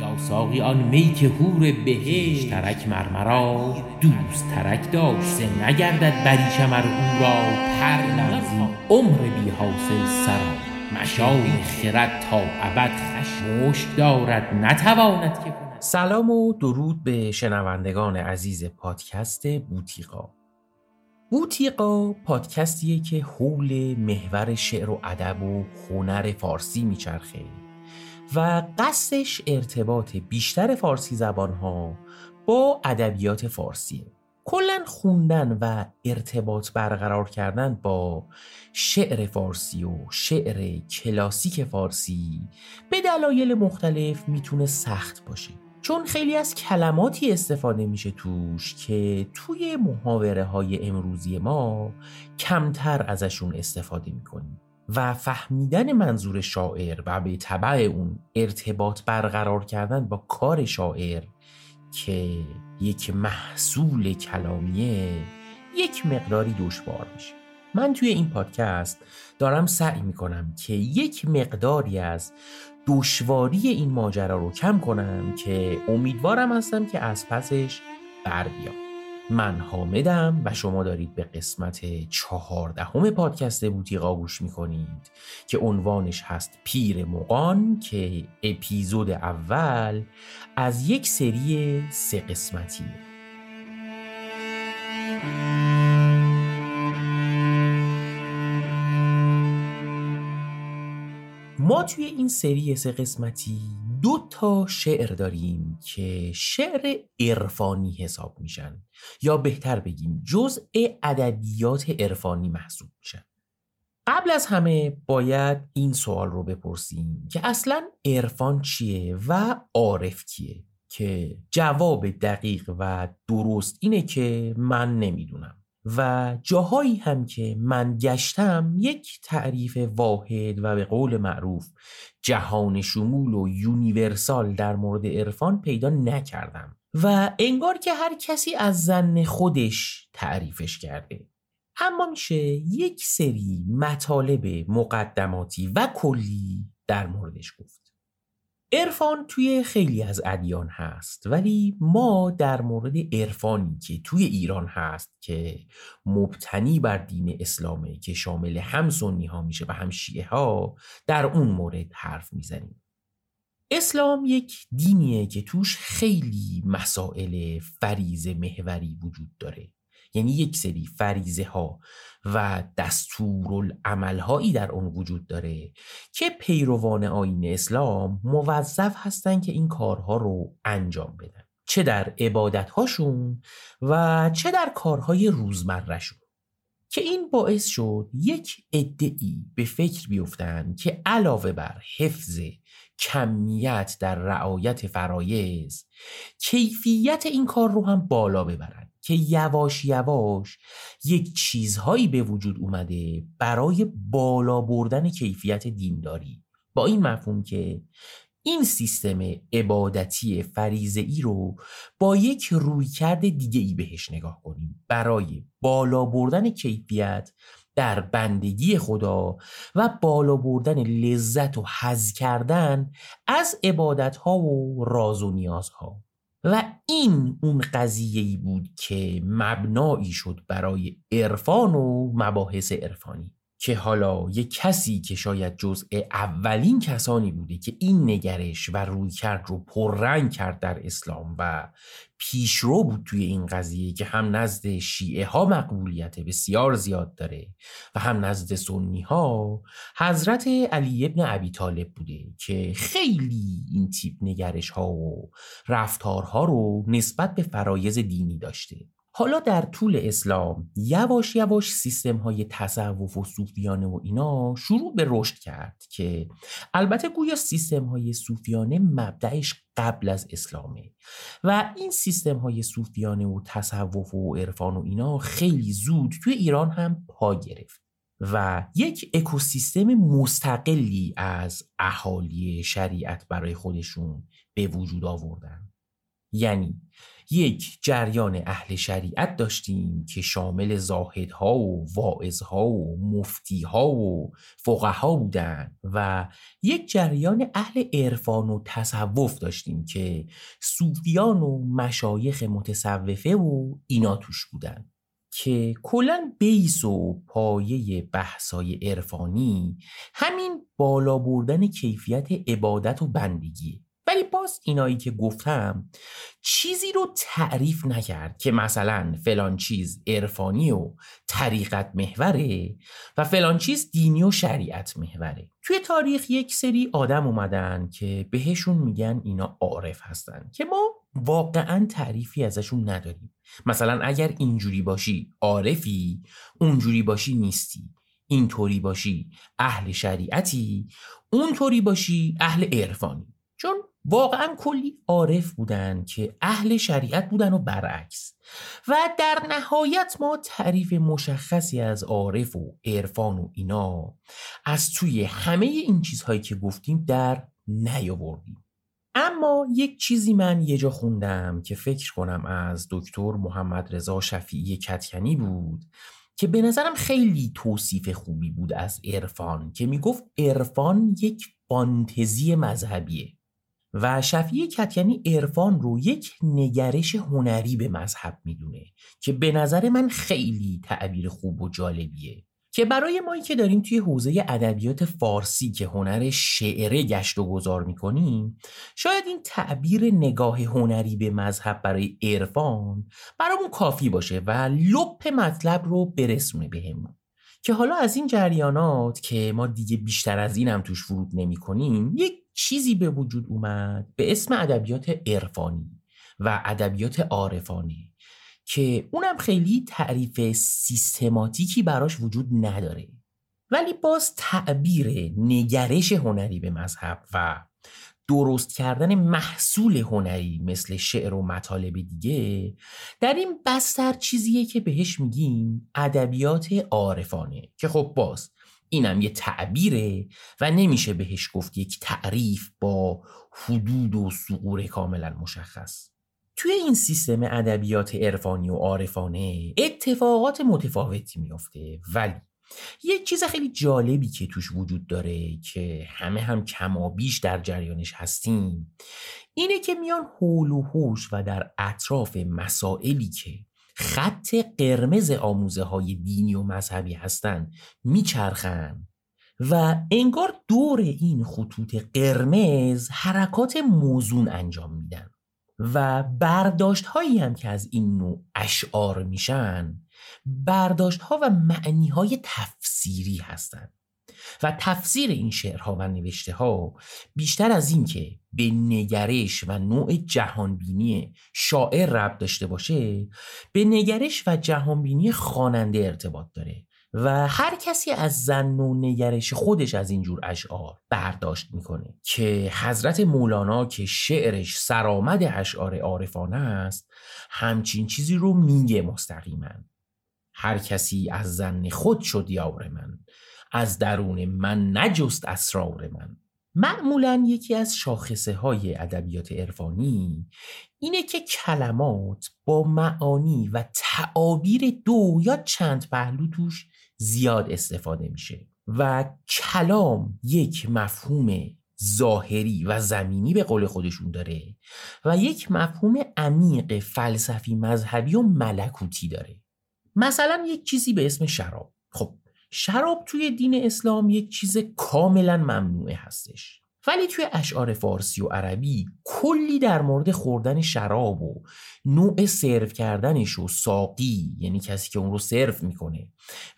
یا ساقی آن می که هور بهشت ترک مرمرا دوست ترک داشت نگردد بریشم ار او را پر عمر بی حاصل سرا مشام خرد تا ابد خشمش دارد نتواند که کند. سلام و درود به شنوندگان عزیز پادکست بوتیقا. بوتیقا پادکستیه که حول محور شعر و ادب و هنر فارسی میچرخه. و قصدش ارتباط بیشتر فارسی زبان ها با ادبیات فارسیه کلا خوندن و ارتباط برقرار کردن با شعر فارسی و شعر کلاسیک فارسی به دلایل مختلف می‌تونه سخت باشه. چون خیلی از کلماتی استفاده میشه توش که توی محاوره های امروزی ما کمتر ازشون استفاده می‌کنیم. و فهمیدن منظور شاعر و به طبع اون ارتباط برقرار کردن با کار شاعر که یک محصول کلامیه یک مقداری دشوار میشه. من توی این پادکست دارم سعی می‌کنم که یک مقداری از دشواری این ماجرا رو کم کنم که امیدوارم هستم که از پسش بر بیام. من حامدم و شما دارید به قسمت چهاردهم پادکست بوتیقا گوش می‌کنید که عنوانش هست پیر مقان که اپیزود اول از یک سری سه قسمتی ما توی این سری سه قسمتی دو تا شعر داریم که شعر عرفانی حساب میشن. یا بهتر بگیم جزء ادبیات عرفانی محسوب میشن. قبل از همه باید این سوال رو بپرسیم که اصلا عرفان چیه و عارف کیه؟ که جواب دقیق و درست اینه که من نمی‌دونم. و جاهایی هم که من گشتم یک تعریف واحد و به قول معروف جهان شمول و یونیورسال در مورد عرفان پیدا نکردم و انگار که هر کسی از زن خودش تعریفش کرده. اما میشه یک سری مطالب مقدماتی و کلی در موردش گفت. عرفان توی خیلی از ادیان هست ولی ما در مورد عرفانی که توی ایران هست که مبتنی بر دین اسلامه که شامل هم سنی ها میشه و هم شیعه ها در اون مورد حرف می‌زنیم. اسلام یک دینیه که توش خیلی مسائل فریز محوری وجود داره. یعنی یک سری فریزه ها و دستورالعمل هایی در اون وجود داره که پیروان آین اسلام موظف هستند که این کارها رو انجام بدن. چه در عبادت هاشون و چه در کارهای روزمرهشون. که این باعث شد یک ادعی به فکر بیفتن که علاوه بر حفظ کمیت در رعایت فرایز کیفیت این کار رو هم بالا ببرن. که یواش یواش یک چیزهایی به وجود اومده برای بالا بردن کیفیت دینداری. با این مفهوم که این سیستم عبادتی فریزه ای رو با یک رویکرد دیگه ای بهش نگاه کنیم. برای بالا بردن کیفیت در بندگی خدا و بالا بردن لذت و حز کردن از عبادت ها و راز و نیاز ها و این اون قضیه ای بود که مبنایی شد برای عرفان و مباحث عرفانی. که حالا یک کسی که شاید جزء اولین کسانی بوده که این نگرش و روی کرد رو پررنگ کرد در اسلام و پیشرو بود توی این قضیه که هم نزد شیعه ها مقبولیت بسیار زیاد داره و هم نزد سنی ها حضرت علی ابن ابی طالب بوده که خیلی این تیپ نگرش ها و رفتارها رو نسبت به فرایز دینی داشته. حالا در طول اسلام یواش یواش سیستم های تصوف و صوفیانه و اینا شروع به رشد کرد که البته گویا سیستم های صوفیانه مبدعش قبل از اسلامه و این سیستم های صوفیانه و تصوف و عرفان و اینا خیلی زود توی ایران هم پا گرفت و یک اکوسیستم مستقلی از اهالی شریعت برای خودشون به وجود آوردن. یعنی یک جریان اهل شریعت داشتیم که شامل زاهدها و واعظها و مفتیها و فقها بودن و یک جریان اهل عرفان و تصوف داشتیم که صوفیان و مشایخ متصوفه و اینا توش بودن که کلا بیس و پایه بحثای عرفانی همین بالا بردن کیفیت عبادت و بندگی. ولی باز اینایی که گفتم چیزی رو تعریف نکرد که مثلا فلان چیز عرفانی و طریقت محوره و فلان چیز دینی و شریعت محوره. توی تاریخ یک سری آدم اومدن که بهشون میگن اینا عارف هستن که ما واقعا تعریفی ازشون نداریم. مثلا اگر اینجوری باشی عارفی اونجوری باشی نیستی. اینطوری باشی اهل شریعتی اونطوری باشی اهل عرفانی. چون واقعا کلی عارف بودن که اهل شریعت بودن و برعکس. و در نهایت ما تعریف مشخصی از عارف و عرفان و اینا از توی همه این چیزهایی که گفتیم در نیاوردیم. اما یک چیزی من یه جا خوندم که فکر کنم از دکتر محمد رضا شفیعی کتکنی بود که به نظرم خیلی توصیف خوبی بود از عرفان که می‌گفت عرفان یک فانتزی مذهبیه. و شفیع کتکنی عرفان رو یک نگرش هنری به مذهب می‌دونه که به نظر من خیلی تعبیر خوب و جالبیه. که برای مایی که داریم توی حوزه ادبیات فارسی که هنر شعره گشت و گذار می‌کنیم شاید این تعبیر نگاه هنری به مذهب برای عرفان برامون کافی باشه و لپ مطلب رو برسونه بهمون. که حالا از این جریانات که ما دیگه بیشتر از این هم توش ورود نمی کنیم یک چیزی به وجود اومد به اسم ادبیات عرفانی و ادبیات عارفانه که اونم خیلی تعریف سیستماتیکی براش وجود نداره. ولی باز تعبیر نگرش هنری به مذهب و درست کردن محصول هنری مثل شعر و مطالب دیگه در این بستر چیزیه که بهش میگیم ادبیات عارفانه که خب باز اینم یه تعبیره و نمیشه بهش گفت یک تعریف با حدود و سقور کاملا مشخص. توی این سیستم ادبیات عرفانی و عارفانه اتفاقات متفاوتی میافته ولی یک چیز خیلی جالبی که توش وجود داره که همه هم کمابیش در جریانش هستیم اینه که میان حول و حوش و در اطراف مسائلی که خط قرمز آموزه های دینی و مذهبی هستن میچرخن و انگار دور این خطوط قرمز حرکات موزون انجام میدن. و برداشت هایی هم که از این نوع اشعار میشن برداشت ها و معنی های تفسیری هستند و تفسیر این شعرها و نوشته ها بیشتر از این که به نگرش و نوع جهانبینی شاعر ربط داشته باشه به نگرش و جهانبینی خواننده ارتباط داره و هر کسی از زن و نگرش خودش از اینجور اشعار برداشت می‌کنه که حضرت مولانا که شعرش سرآمد اشعار عارفانه است همچین چیزی رو میگه مستقیما. هر کسی از زن خود شد یار من از درون من نجست اسرار من. معمولا یکی از شاخصه های ادبیات عرفانی اینه که کلمات با معانی و تعابیر دو یا چند پهلو توش زیاد استفاده میشه و کلام یک مفهوم ظاهری و زمینی به قول خودشون داره و یک مفهوم عمیق فلسفی مذهبی و ملکوتی داره. مثلا یک چیزی به اسم شراب. خب شراب توی دین اسلام یک چیز کاملا ممنوعه هستش. ولی توی اشعار فارسی و عربی کلی در مورد خوردن شراب و نوع سرو کردنش و ساقی یعنی کسی که اون رو سرو می‌کنه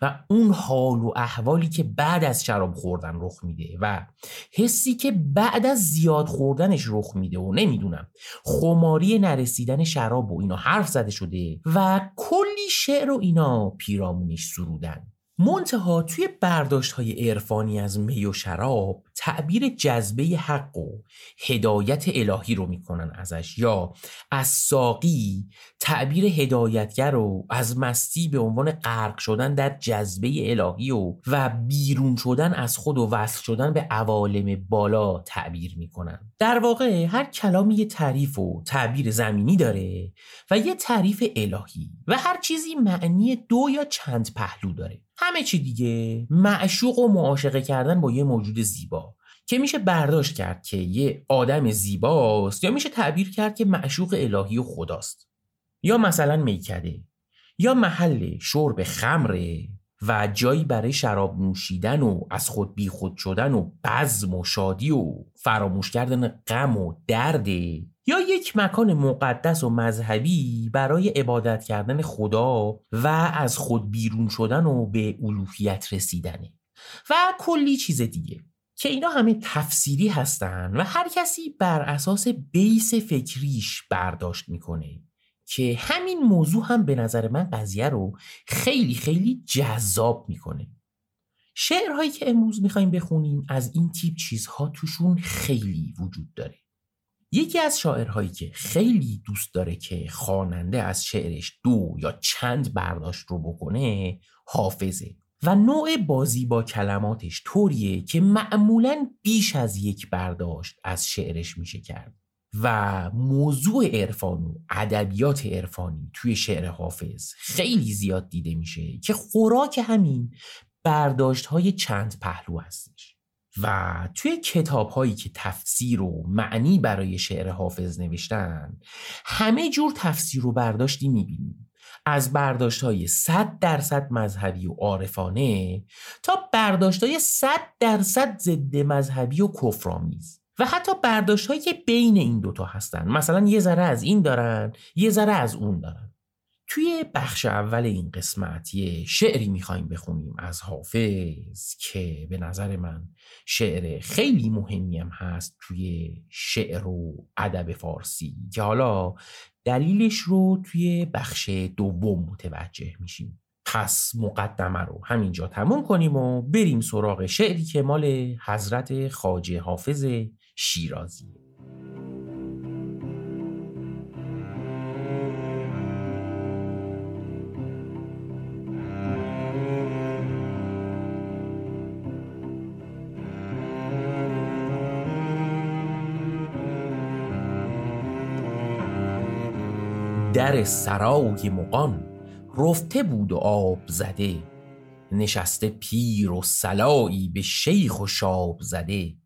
و اون حال و احوالی که بعد از شراب خوردن رخ میده و حسی که بعد از زیاد خوردنش رخ میده و نمی‌دونم خماری نرسیدن شراب و اینا حرف زده شده و کلی شعر و اینا پیرامونش سرودن. منتها توی برداشت های عرفانی از می و شراب تعبیر جذبه حق و هدایت الهی رو می‌کنن ازش یا از ساقی تعبیر هدایتگر رو از مستی به عنوان غرق شدن در جذبه الهی و و بیرون شدن از خود و وصل شدن به عوالم بالا تعبیر می‌کنن. در واقع هر کلامی یه تعریف و تعبیر زمینی داره و یه تعریف الهی و هر چیزی معنی دو یا چند پهلو داره. همه چی دیگه. معشوق و معاشقه کردن با یه موجود زیبا که میشه برداشت کرد که یه آدم زیباست یا میشه تعبیر کرد که معشوق الهی و خداست. یا مثلا میکده یا محل شرب خمره. و جایی برای شراب نوشیدن و از خود بیخود شدن و بزم و شادی و فراموش کردن غم و درد یا یک مکان مقدس و مذهبی برای عبادت کردن خدا و از خود بیرون شدن و به الوهیت رسیدنه و کلی چیز دیگه که اینا همه تفسیری هستن و هر کسی بر اساس بیس فکریش برداشت می‌کنه. که همین موضوع هم به نظر من قضیه رو خیلی خیلی جذاب می‌کنه. شعرهایی که امروز می‌خوایم بخونیم از این تیپ چیزها توشون خیلی وجود داره. یکی از شاعرهایی که خیلی دوست داره که خواننده از شعرش دو یا چند برداشت رو بکنه حافظه. و نوع بازی با کلماتش طوریه که معمولا بیش از یک برداشت از شعرش میشه کرد. و موضوع عرفان و ادبیات عرفانی توی شعر حافظ خیلی زیاد دیده میشه که خوراک همین برداشت های چند پهلو هستش. و توی کتاب هایی که تفسیر و معنی برای شعر حافظ نوشتن همه جور تفسیر و برداشتی می‌بینیم. از برداشت های صد درصد مذهبی و عارفانه تا برداشت های صد درصد ضد مذهبی و کفرآمیز. و حتی برداشت هایی بین این دوتا هستن. مثلا یه ذره از این دارن یه ذره از اون دارن. توی بخش اول این قسمت یه شعری می‌خوایم بخونیم از حافظ که به نظر من شعر خیلی مهمی هم هست توی شعر و ادب فارسی که حالا دلیلش رو توی بخش دوم متوجه میشیم. پس مقدمه رو همینجا تموم کنیم و بریم سراغ شعری که مال حضرت خاجه حافظ شیرازی. در سرای مقان رفته بود و آب زده نشسته پیر و سلایی به شیخ و شاب زده.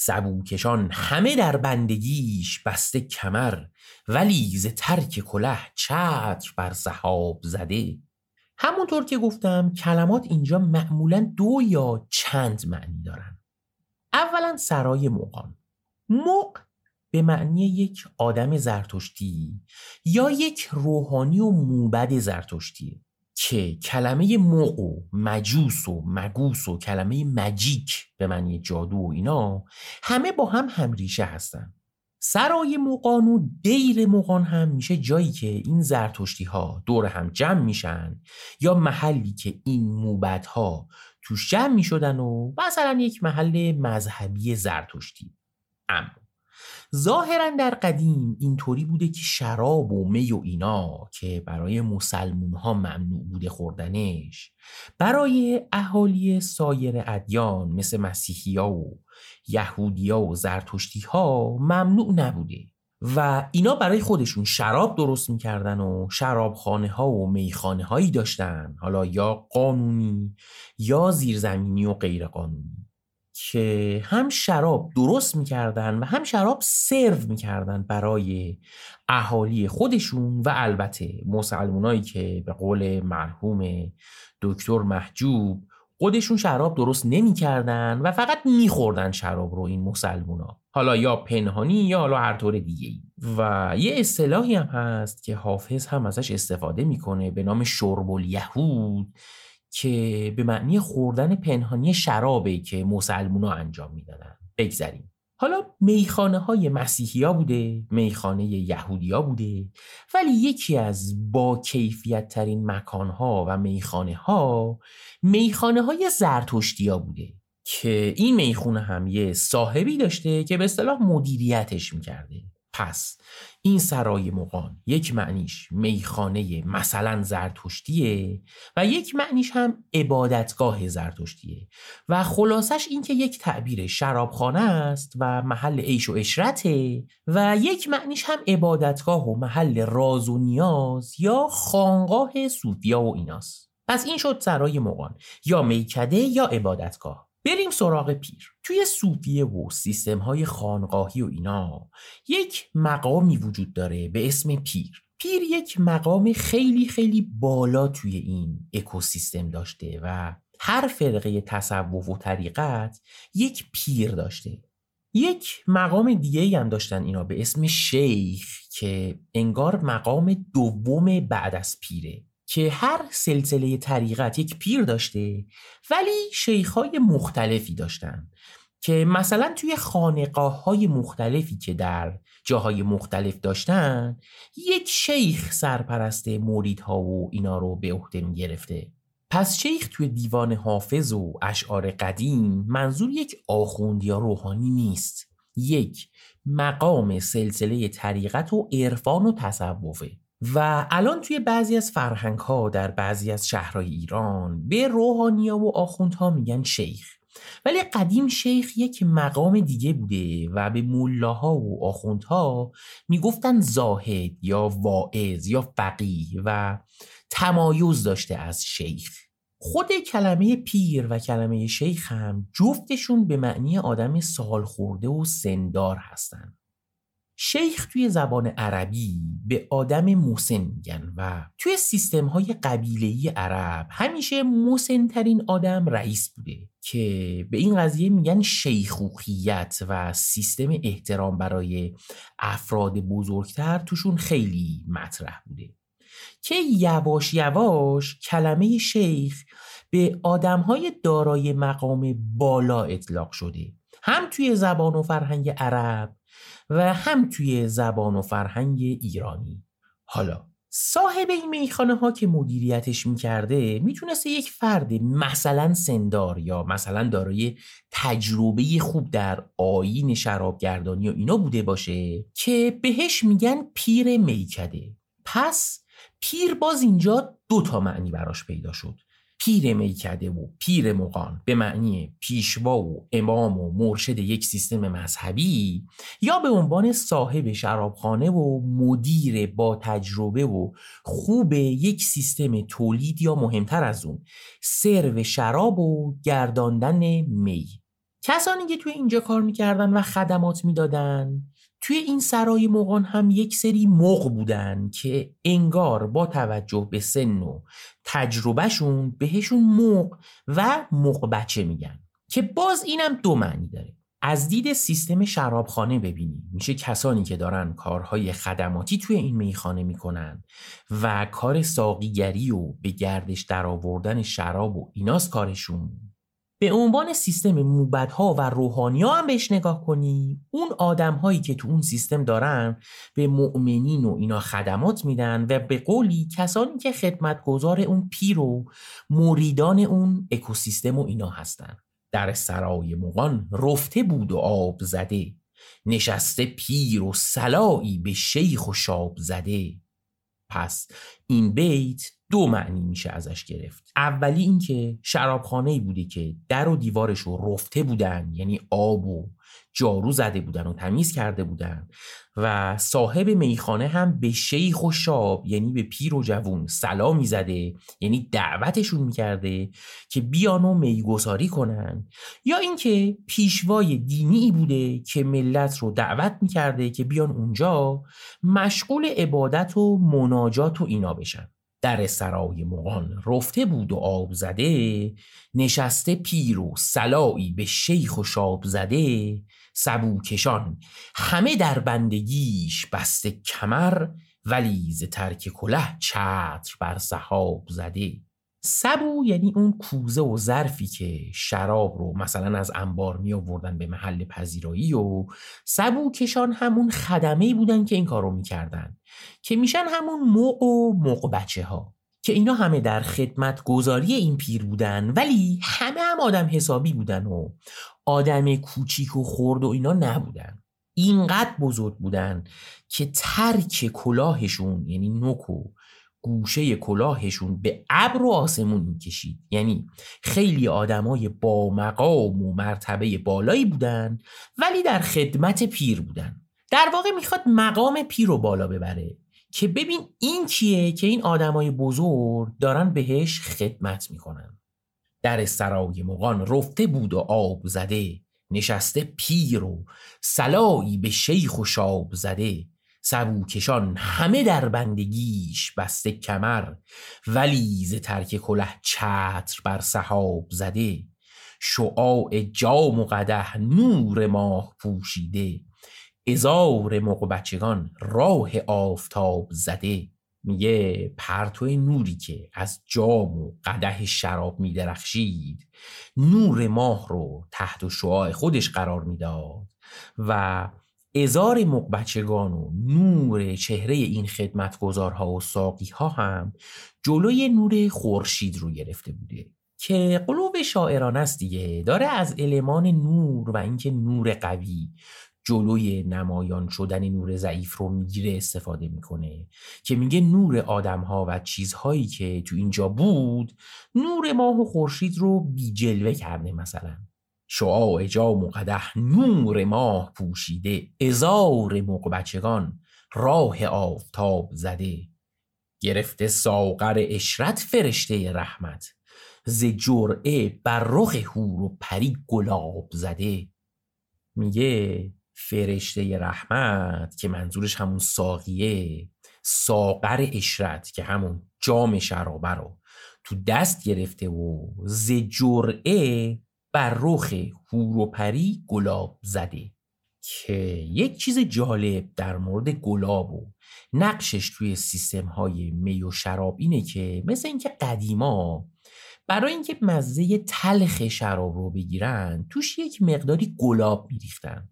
سبوکشان همه در بندگیش بسته کمر ولی ز ترک کله چتر بر سحاب زده. همونطور که گفتم کلمات اینجا معمولا دو یا چند معنی دارن. اولا سرای مقان مق به معنی یک آدم زرتشتی یا یک روحانی و موبد زرتشتیه که کلمه مق و مجوس و مگوس و کلمه مجیک به معنی جادو و اینا همه با هم همریشه هستن. سرای مقان و دیر مقان هم میشه جایی که این زرتشتی ها دور هم جمع میشن یا محلی که این موبت ها توش جمع می‌شدن و مثلا یک محل مذهبی زرتشتی. اما ظاهرا در قدیم اینطوری بوده که شراب و می و اینا که برای مسلمون ها ممنوع بوده خوردنش برای اهالی سایر ادیان مثل مسیحیا و یهودیا و زرتشتی ها ممنوع نبوده و اینا برای خودشون شراب درست می‌کردن و شرابخانه ها و میخانه هایی داشتن حالا یا قانونی یا زیرزمینی و غیر قانونی که هم شراب درست می‌کردن و هم شراب سرو می‌کردن برای اهالی خودشون و البته مسلمونایی که به قول مرحوم دکتر محجوب خودشون شراب درست نمی‌کردن و فقط میخوردن شراب رو این مسلمونا. حالا یا پنهانی یا حالا هر طور دیگه و یه اصطلاحی هم هست که حافظ هم ازش استفاده می‌کنه به نام شرب الیهود که به معنی خوردن پنهانی شرابه که مسلمونا انجام می‌دادن. بگذریم. حالا میخانه های مسیحی ها بوده میخانه یهودی ها بوده ولی یکی از با کیفیت ترین مکان ها و میخانه ها میخانه های زرتشتی ها بوده که این می‌خونه هم یه صاحبی داشته که به اصطلاح مدیریتش می‌کرده. پس. این سرای مقان یک معنیش میخانه مثلا زرتشتیه و یک معنیش هم عبادتگاه زرتشتیه و خلاصش این که یک تعبیر شرابخانه است و محل عیش و اشرته و یک معنیش هم عبادتگاه و محل راز و نیاز یا خانقاه صوفیا و ایناست. پس این شد سرای مقان یا میکده یا عبادتگاه. بریم سراغ پیر. توی صوفیه و سیستم های خانقاهی و اینا یک مقامی وجود داره به اسم پیر. پیر یک مقام خیلی خیلی بالا توی این اکوسیستم داشته و هر فرقه تصوف و طریقت یک پیر داشته. یک مقام دیگه هم داشتن اینا به اسم شیخ که انگار مقام دوم بعد از پیره. که هر سلسله طریقت یک پیر داشته ولی شیخهای مختلفی داشتن که مثلا توی خانقاه های مختلفی که در جاهای مختلف داشتن یک شیخ سرپرست موریدها و اینا رو به عهده گرفته پس شیخ توی دیوان حافظ و اشعار قدیم منظور یک آخوند یا روحانی نیست یک مقام سلسله طریقت و عرفان و تصوفه. و الان توی بعضی از فرهنگ ها در بعضی از شهرهای ایران به روحانیا و آخوندها میگن شیخ ولی قدیم شیخ یک مقام دیگه بوده و به مولاها و آخوندها می‌گفتن زاهد یا واعظ یا فقیه و تمایز داشته از شیخ خود کلمه پیر و کلمه شیخ هم جفتشون به معنی آدم سال خورده و سندار هستند. شیخ توی زبان عربی به آدم موسن میگن و توی سیستم های قبیلهی عرب همیشه موسنترین آدم رئیس بوده که به این قضیه میگن شیخوخیت و سیستم احترام برای افراد بزرگتر توشون خیلی مطرح بوده. که یواش یواش کلمه شیخ به آدم های دارای مقام بالا اطلاق شده. هم توی زبان و فرهنگ عرب و هم توی زبان و فرهنگ ایرانی. حالا صاحب این میخانه ها که مدیریتش می‌کرده می‌تونسته یک فرد مثلا سندار یا مثلا دارای تجربه خوب در آین شرابگردانی و اینا بوده باشه که بهش میگن پیر میکده. پس پیر باز اینجا دو تا معنی براش پیدا شد. پیر میکده و پیر مقان به معنی پیشوا و امام و مرشد یک سیستم مذهبی یا به عنوان صاحب شرابخانه و مدیر با تجربه و خوب یک سیستم تولید یا مهمتر از اون سرو شراب و گرداندن می. کسانی که توی اینجا کار می‌کردن و خدمات می‌دادن توی این سرای مغان هم یک سری مغ بودن که انگار با توجه به سن و تجربهشون بهشون مغ و مغ بچه میگن که باز اینم دو معنی داره. از دید سیستم شرابخانه ببینیم. میشه کسانی که دارن کارهای خدماتی توی این میخانه می‌کنن و کار ساقیگری و به گردش درآوردن شراب و ایناس کارشون به عنوان سیستم موبدها و روحانی ها هم بهش نگاه کنی اون آدم هایی که تو اون سیستم دارن به مؤمنین و اینا خدمات میدن و به قولی کسانی که خدمتگزار اون پیر و مریدان اون اکوسیستم و اینا هستن. در سرای مغان رفته بود و آب زده. نشسته پیر و سلایی به شیخ و شاب زده. پس این بیت دو معنی میشه ازش گرفت. اولی اینکه شرابخانه ای بوده که در و دیوارش رو رفته بودن یعنی آب و جارو زده بودن و تمیز کرده بودن و صاحب میخانه هم به شیخ و شاب یعنی به پیر و جوون سلامی زده یعنی دعوتشون می‌کرده که بیان و میگساری کنن. یا اینکه پیشوای دینی بوده که ملت رو دعوت می‌کرده که بیان اونجا مشغول عبادت و مناجات و اینا بشن. در سرای مغان رفته بود و آب زده نشسته پیر و سلایی به شیخ و شاب زده. سبوکشان همه در بندگیش بسته کمر ولی ز ترک کله چتر بر سحاب زده. سبو یعنی اون کوزه و ظرفی که شراب رو مثلا از انبار می آوردن به محل پذیرایی و سبو کشان همون خدمه بودن که این کار رو می‌کردن که میشن همون موق و موق بچه ها که اینا همه در خدمت گذاری این پیر بودن ولی همه هم آدم حسابی بودن و آدم کوچیک و خورد و اینا نبودن. اینقدر بزرگ بودن که ترک کلاهشون یعنی نوک و گوشه کلاهشون به ابر و آسمون می‌کشید. یعنی خیلی آدمای با مقام و مرتبه بالایی بودن ولی در خدمت پیر بودن. در واقع می‌خواد مقام پیر رو بالا ببره که ببین این کیه که این آدمای بزرگ دارن بهش خدمت می‌کنن. در سرای مغان رفته بود و آب زده نشسته پیر و سلایی به شیخ و شاب زده. سبوکشان همه در بندگیش بسته کمر ولی ز ترک کله چتر بر سحاب زده. شعاع جام و قده نور ماه پوشیده. ازار موق بچگان راه آفتاب زده. میگه پرتو نوری که از جام و قده شراب میدرخشید نور ماه رو تحت شعاع خودش قرار می‌داد و ازار مقبچگان و نور چهره این خدمتگزارها و ساقی ها هم جلوی نور خورشید رو گرفته بوده که قلوب شاعران است دیگه. داره از المان نور و اینکه نور قوی جلوی نمایان شدن نور ضعیف رو می‌گیره استفاده می‌کنه که میگه نور آدم ها و چیزهایی که تو اینجا بود نور ماه و خورشید رو بی جلوه کرده مثلا. شعاع جام و قده نور ماه پوشیده. ازار بچگان راه آفتاب زده. گرفته ساغر اشرت فرشته رحمت. ز جرعه بر رخ هور و پری گلاب زده. میگه فرشته رحمت که منظورش همون ساقیه ساغر اشرت که همون جام شرابه رو تو دست گرفته و ز جرعه بر رخ هور و پری گلاب زده که یک چیز جالب در مورد گلاب و نقشش توی سیستم های می و شراب اینه که مثل اینکه قدیما برای اینکه مزه تلخ شراب رو بگیرن توش یک مقداری گلاب میریختن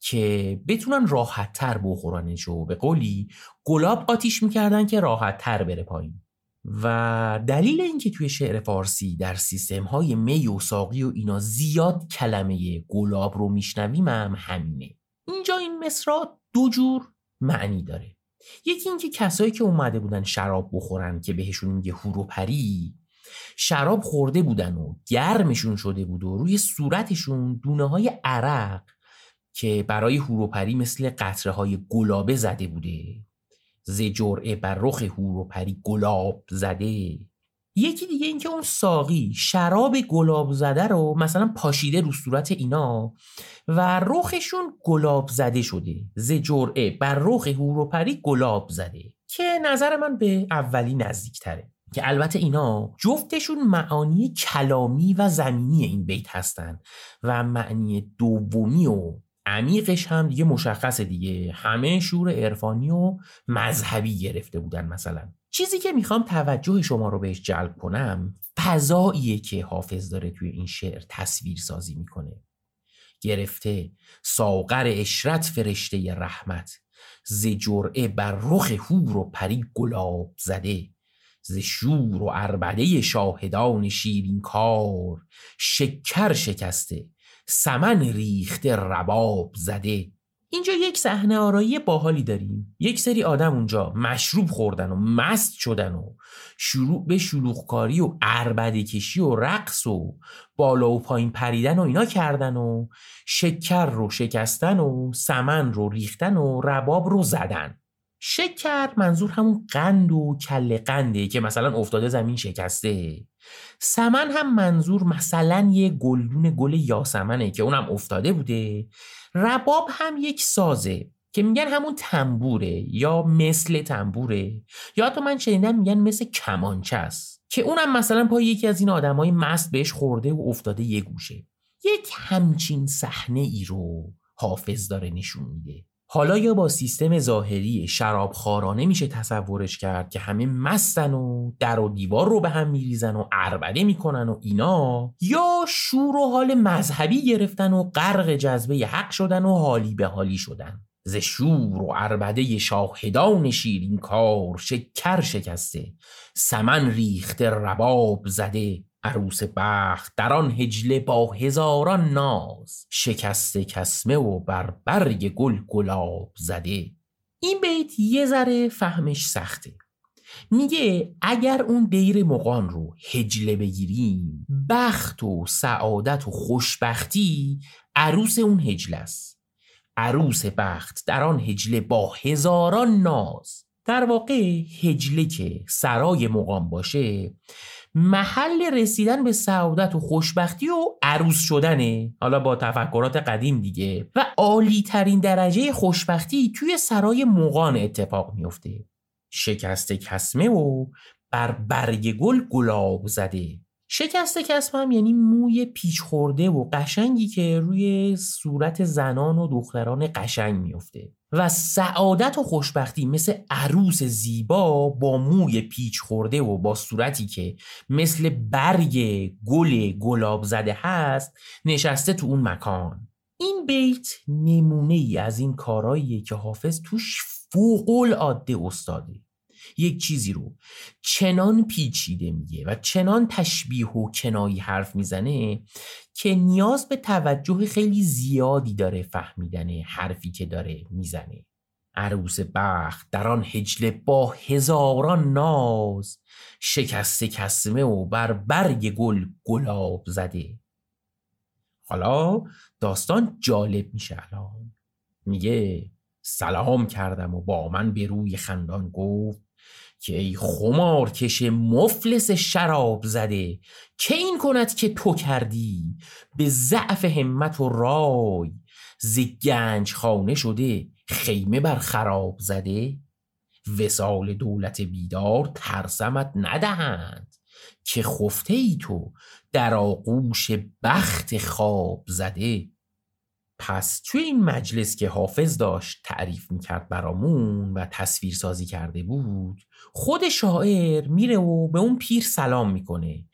که بتونن راحت تر بخورنش و به قولی گلاب آتیش می‌کردن که راحت تر بره پایین. و دلیل اینکه توی شعر فارسی در سیستم های می و ساقی و اینا زیاد کلمه گلاب رو میشنویم هم همینه. اینجا این مصرا دو جور معنی داره. یکی اینکه کسایی که اومده بودن شراب بخورن که بهشون میگه هورو پری شراب خورده بودن و گرمشون شده بود و روی صورتشون دونه های عرق که برای هوروپری مثل قطره های گلابه زده بوده. ز جرعه بر رخ هوروپری گلاب زده. یکی دیگه اینکه اون ساقی شراب گلاب زده رو مثلا پاشیده رو صورت اینا و رخشون گلاب زده شده. ز جرعه بر رخ هوروپری گلاب زده. که نظر من به اولی نزدیک تره که البته اینا جفتشون معانی کلامی و زمینی این بیت هستن و معنی دومی و عمیقش هم دیگه مشخصه دیگه. همه شور عرفانی و مذهبی گرفته بودن مثلا. چیزی که می‌خوام توجه شما رو بهش جلب کنم فضاییه که حافظ داره توی این شعر تصویر سازی می‌کنه. گرفته ساغر اشرت فرشته رحمت ز جرعه بر رخ هور و پری گلاب زده ز شور و اربده شاهدان شیرین کار شکر شکسته سمن ریخته رباب زده. اینجا یک صحنه آرایی باحالی داریم. یک سری آدم اونجا مشروب خوردن و مست شدن و شروع به شلوغکاری و عربده کشی و رقص و بالا و پایین پریدن و اینا کردن و شکر رو شکستن و سمن رو ریختن و رباب رو زدن. شکر منظور همون قند و کل قنده که مثلا افتاده زمین شکسته. سمن هم منظور مثلا یه گلدون گل یاسمنه که اونم افتاده بوده. رباب هم یک سازه که میگن همون تنبوره یا مثل تنبوره. یا حتی من شنیدم میگن مثل کمانچه است که اونم مثلا پای یکی از این آدمای مست بهش خورده و افتاده یه گوشه. یک همچین صحنه ای رو حافظ داره نشون میده. حالا یا با سیستم ظاهری شرابخوارانه میشه تصورش کرد که همه مستن و در و دیوار رو به هم میریزن و عربده می‌کنن و اینا یا شور و حال مذهبی گرفتن و غرق جذبه حق شدن و حالی به حالی شدن. ز شور و عربده شاهدان شیرین کار شکر شکسته. سمن ریخته رباب زده. عروس بخت در آن هجله با هزاران ناز شکسته کسمه و بر برگ گل گلاب زده. این بیت یه ذره فهمش سخته. میگه اگر اون دیر مقان رو هجله بگیریم بخت و سعادت و خوشبختی عروس اون هجله است. عروس بخت در آن هجله با هزاران ناز. در واقع هجله که سرای مقام باشه محل رسیدن به سعادت و خوشبختی و عروس شدنه. حالا با تفکرات قدیم دیگه. و عالی ترین درجه خوشبختی توی سرای مقان اتفاق میفته شکست کسمه و بر برگ گل گلاب زده. شکست کسب هم یعنی موی پیچ خورده و قشنگی که روی صورت زنان و دختران قشنگ میفته و سعادت و خوشبختی مثل عروس زیبا با موی پیچ خورده و با صورتی که مثل برگ گل گلاب زده هست نشسته تو اون مکان. این بیت نمونه ای از این کارهاییه که حافظ توش فوق العاده استاده. یک چیزی رو چنان پیچیده میگه و چنان تشبیه و کنایی حرف می‌زنه که نیاز به توجه خیلی زیادی داره فهمیدن حرفی که داره می‌زنه. عروس بخت در آن هجله با هزاران ناز شکسته کسمه و بر برگ گل گلاب زده. حالا داستان جالب میشه الان. میگه سلام کردم و با من به روی خندان گفت که ای خمارکش مفلس شراب زده. که این کند که تو کردی؟ به ضعف همت و رای. ز گنج خانه شده خیمه بر خراب زده. وسال دولت بیدار ترسمت ندهند. که خفته ای تو؟ در آغوش بخت خواب زده. پس توی این مجلس که حافظ داشت تعریف می‌کرد برامون و تصویر سازی کرده بود خود شاعر میره و به اون پیر سلام می‌کنه.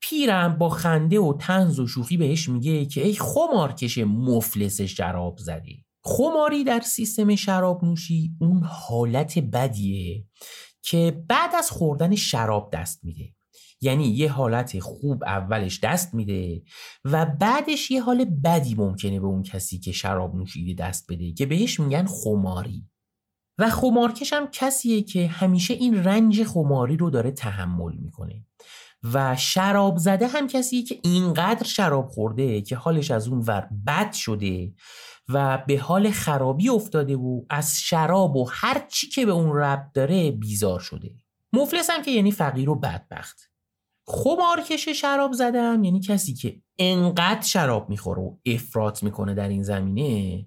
پیرم با خنده و تنز و شوخی بهش میگه که ای خمارکش مفلس شراب زدی خماری در سیستم شراب نوشی اون حالت بدیه که بعد از خوردن شراب دست میده. یعنی یه حالت خوب اولش دست میده و بعدش یه حال بدی ممکنه به اون کسی که شراب نوشیده دست بده که بهش میگن خماری. و خمارکش هم کسیه که همیشه این رنج خماری رو داره تحمل می‌کنه. و شراب زده هم کسیه که اینقدر شراب خورده که حالش از اون ور بد شده و به حال خرابی افتاده و از شراب و هر چی که به اون رب داره بیزار شده. مفلس هم که یعنی فقیر و بدبخت. خمارکش شراب زدم یعنی کسی که انقدر شراب می‌خوره و افراط می‌کنه در این زمینه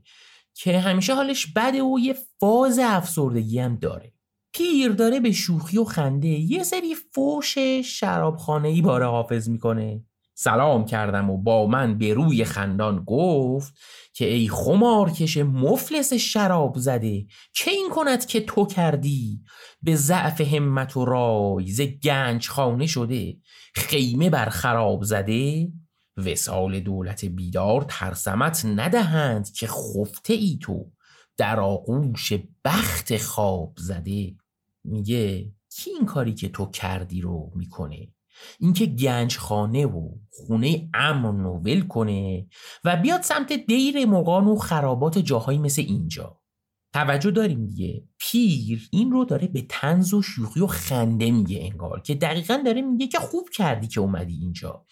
که همیشه حالش بده و یه فاز افسردگی هم داره. پیر داره به شوخی و خنده یه سری فوش شرابخانه ای باره حافظ می‌کنه. سلام کردم و با من به روی خندان گفت که ای خمارکش مفلس شراب زده که این کند که تو کردی؟ به ضعف همت و رای ز گنج خانه شده خیمه بر خراب زده؟ وسال دولت بیدار ترسمت ندهند که خفته ای تو در آغوش بخت خواب زده. میگه کی این کاری که تو کردی رو می‌کنه؟ اینکه گنج خانه و خونه امن و کنه و بیاد سمت دیر مقان و خرابات جاهایی مثل اینجا. توجه داریم دیگه. پیر این رو داره به تنز و شوخی و خنده میگه انگار که دقیقا داره میگه که خوب کردی که اومدی اینجا.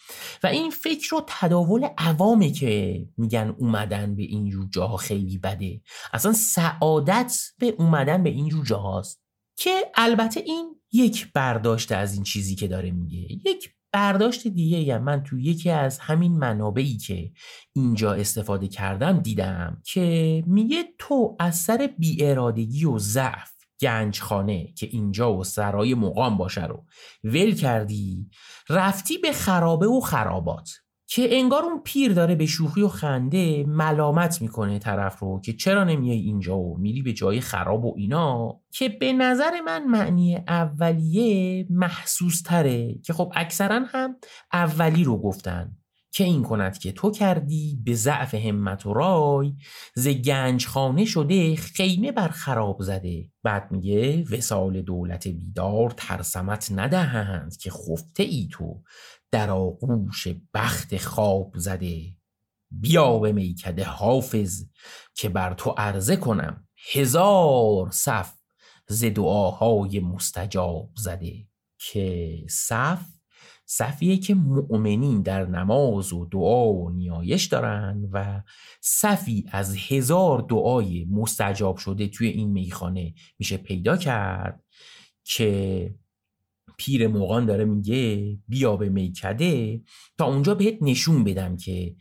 و این فکر رو تداول عوامه که میگن اومدن به اینجور جاها خیلی بده. اصلا سعادت به اومدن به اینجور جاهاست. که البته این یک برداشت از این چیزی که داره میگه. یک برداشت دیگه من تو یکی از همین منابعی که اینجا استفاده کردم دیدم که میگه تو از سر بیارادگی و ضعف گنجخانه که اینجا و سرای مقام باشه رو ول کردی رفتی به خرابه و خرابات. که انگار اون پیر داره به شوخی و خنده ملامت می‌کنه طرف رو که چرا نمیای اینجا و میری به جای خراب و اینا که به نظر من معنی اولیه محسوس تره که خب اکثرا هم اولی رو گفتن که این کند که تو کردی به ضعف همت و رای ز گنج خانه شده خیمه بر خراب زده. بعد میگه وسال دولت بیدار ترسمت ندهند که خفته ای تو. در آغوش بخت خواب زده. بیا به میکده حافظ که بر تو عرضه کنم. هزار صف ز دعاهای مستجاب زده. که صف صفیه که مؤمنین در نماز و دعا و نیایش دارن و صفی از هزار دعای مستجاب شده توی این میخانه میشه پیدا کرد که پیر موقان داره میگه بیا به میکده. تا اونجا بهت نشون بدم که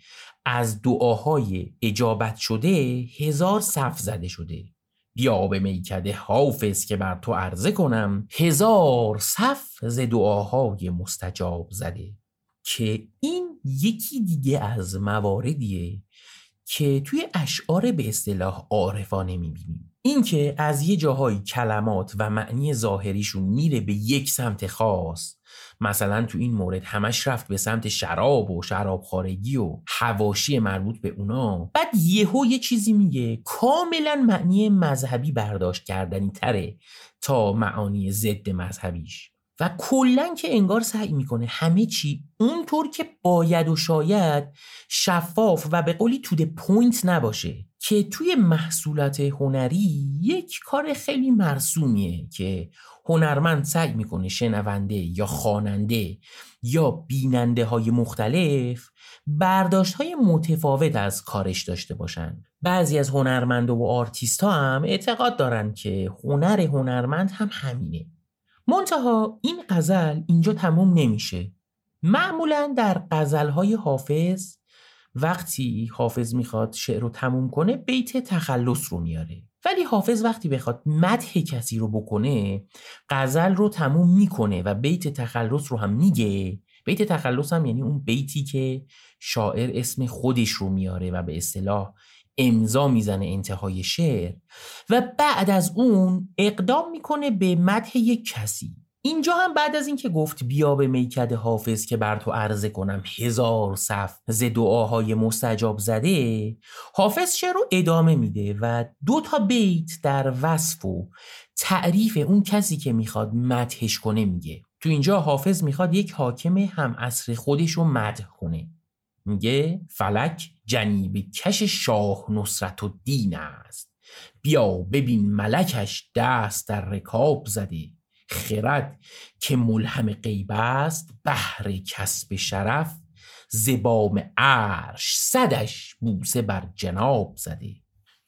از دعاهای اجابت شده هزار صف زده شده. بیا به میکده حافظ که بر تو عرضه کنم هزار صف ز دعاهای مستجاب زده. که این یکی دیگه از مواردیه که توی اشعار به اصطلاح عارفانه می‌بینیم. اینکه از یه جاهای کلمات و معنی ظاهریشون میره به یک سمت خاص. مثلا تو این مورد همش رفت به سمت شراب و شراب خارگی و حواشی مربوط به اونا. بعد یهو یه چیزی میگه کاملا معنی مذهبی برداشت کردنی تره تا معانی ضد مذهبیش. و کلا که انگار سعی می‌کنه همه چی اونطور که باید و شاید شفاف و به قولی to the point نباشه. که توی محصولات هنری یک کار خیلی مرسومیه که هنرمند سعی می‌کنه شنونده یا خواننده یا بیننده های مختلف برداشت های متفاوت از کارش داشته باشن. بعضی از هنرمند و آرتیست ها هم اعتقاد دارن که هنر هنرمند هم همینه. منتها این غزل اینجا تموم نمیشه. معمولا در غزل های حافظ وقتی حافظ می‌خواد شعر رو تموم کنه بیت تخلص رو میاره. ولی حافظ وقتی بخواد مدح کسی رو بکنه غزل رو تموم می‌کنه و بیت تخلص رو هم میگه. بیت تخلص هم یعنی اون بیتی که شاعر اسم خودش رو میاره و به اصطلاح امضا می‌زنه انتهای شعر. و بعد از اون اقدام می‌کنه به مدح یک کسی. اینجا هم بعد از اینکه گفت بیا به میکد حافظ که بر تو عرضه کنم هزار صف ز دعاهای مستجاب زده حافظ شعر رو ادامه میده و دو تا بیت در وصف و تعریف اون کسی که می‌خواد مدحش کنه میگه. تو اینجا حافظ می‌خواد یک حاکم هم عصر خودش رو مدح کنه. میگه فلک جنیب کش شاه نصرت و دین است. بیا ببین ملکش دست در رکاب زده. خرد که ملهم غیب است بهر کسب شرف زبام عرش صدش بوسه بر جناب زده.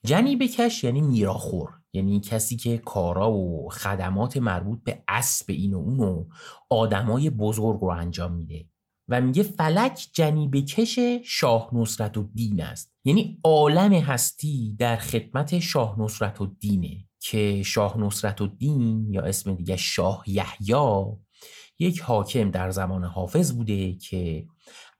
جنی بکش یعنی میراخور یعنی کسی که کارا و خدمات مربوط به اسب این و اون و آدمای بزرگ رو انجام میده. و میگه فلک جنیب کش شاه نصرت و دین است. یعنی عالم هستی در خدمت شاه نصرت و دینه که شاه نصرت و دین یا اسم دیگه شاه یحیی یک حاکم در زمان حافظ بوده که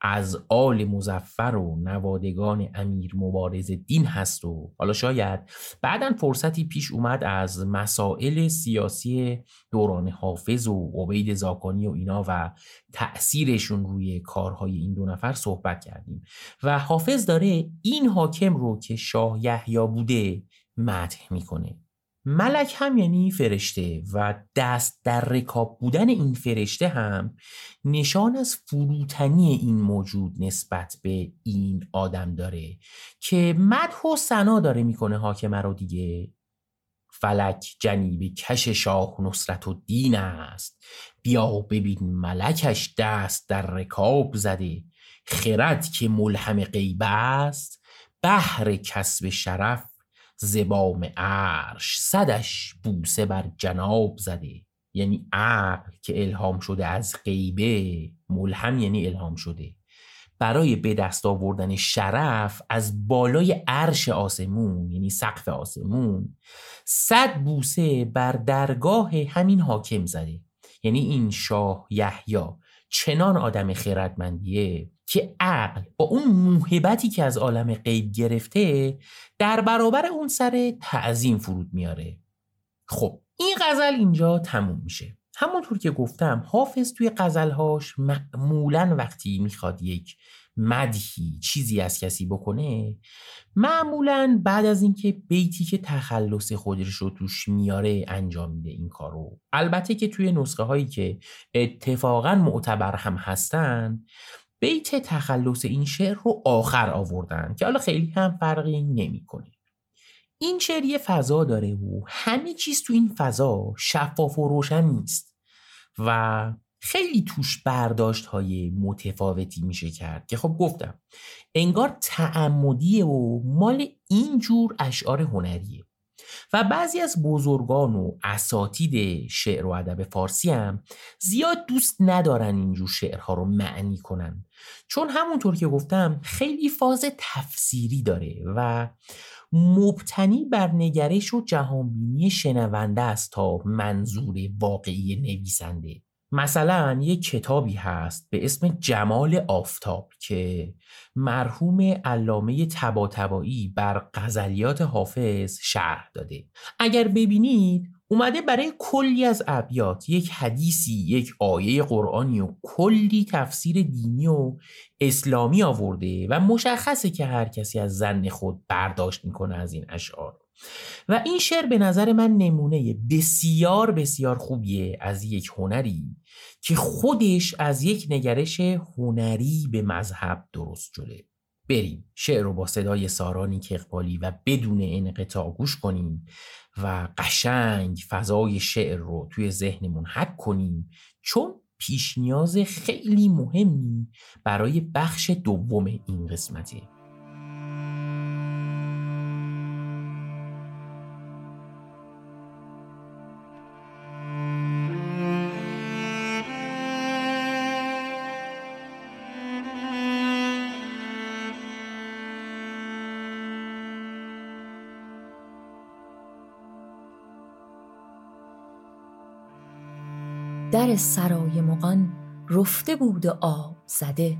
از آل مزفر و نوادگان امیر مبارز دین هست و حالا شاید بعدا فرصتی پیش اومد از مسائل سیاسی دوران حافظ و عبید زاکانی و اینا و تأثیرشون روی کارهای این دو نفر صحبت کردیم. و حافظ داره این حاکم رو که شاه یحیی بوده مدح می‌کنه. ملک هم یعنی فرشته و دست در رکاب بودن این فرشته هم نشان از فروتنی این موجود نسبت به این آدم داره که مدح و سنا داره می‌کنه حاکمه رو دیگه. فلک جنیب کش شاه نصرت و دین است. بیا ببین ملکش دست در رکاب زده. خرد که ملهم غیب است. بهر کسب شرف زبام عرش صدش بوسه بر جناب زده. یعنی عقل که الهام شده از غیبه ملهم یعنی الهام شده. برای به دست آوردن شرف از بالای عرش آسمون یعنی سقف آسمون صد بوسه بر درگاه همین حاکم زده. یعنی این شاه یحیی چنان آدم خیرتمندیه که عقل با اون موهبتی که از عالم غیب گرفته در برابر اون سر تعظیم فرود میاره. خب این غزل اینجا تموم میشه. همونطور که گفتم حافظ توی غزلهاش معمولا وقتی می‌خواد یک مدهی چیزی از کسی بکنه معمولا بعد از اینکه بیتی که تخلص خودش رو توش میاره انجام میده این کارو البته که توی نسخه هایی که اتفاقا معتبر هم هستن بیت تخلص این شعر رو آخر آوردن که حالا خیلی هم فرقی نمی‌کنه. این شعر یه فضا داره و همه چیز تو این فضا شفاف و روشن نیست و خیلی توش برداشت های متفاوتی میشه کرد که خب گفتم انگار تعمدیه و مال اینجور اشعار هنریه. و بعضی از بزرگان و اساتید شعر و ادب فارسی هم زیاد دوست ندارن اینجور شعرها رو معنی کنن. چون همونطور که گفتم خیلی فاز تفسیری داره و مبتنی بر نگرش و جهانبینی شنونده است تا منظور واقعی نویسنده. مثلا یک کتابی هست به اسم جمال آفتاب که مرحوم علامه تباتبایی بر غزلیات حافظ شرح داده. اگر ببینید اومده برای کلی از ابیات یک حدیثی یک آیه قرآنی و کلی تفسیر دینی و اسلامی آورده و مشخصه که هر کسی از زن خود برداشت می‌کنه از این اشعار. و این شعر به نظر من نمونه بسیار بسیار خوبیه از یک هنری که خودش از یک نگرش هنری به مذهب درست شده. بریم شعر رو با صدای سارانی که و بدون انقطاع گوش کنیم و قشنگ فضای شعر رو توی ذهنمون حک کنیم چون پیش نیاز خیلی مهمی برای بخش دوم این قسمته. سرای مغان رفته بود و آب زده.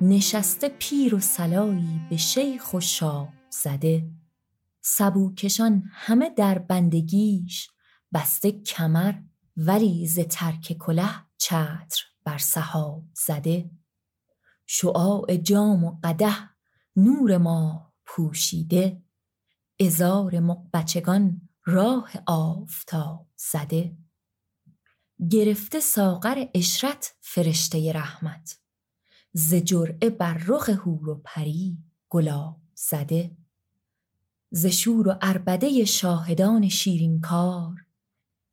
نشسته پیر و سلایی به شیخ و شاب زده. سبوکشان همه در بندگیش بسته کمر ولی ز ترک کله چتر بر سحاب زده. شعاع جام و قده نور ما پوشیده. ازار مقبچگان راه آفتاب زده. گرفته ساغر اشرت فرشته رحمت. ز جرعه بر رخ هور و پری گلاب زده. ز شور و اربده شاهدان شیرین کار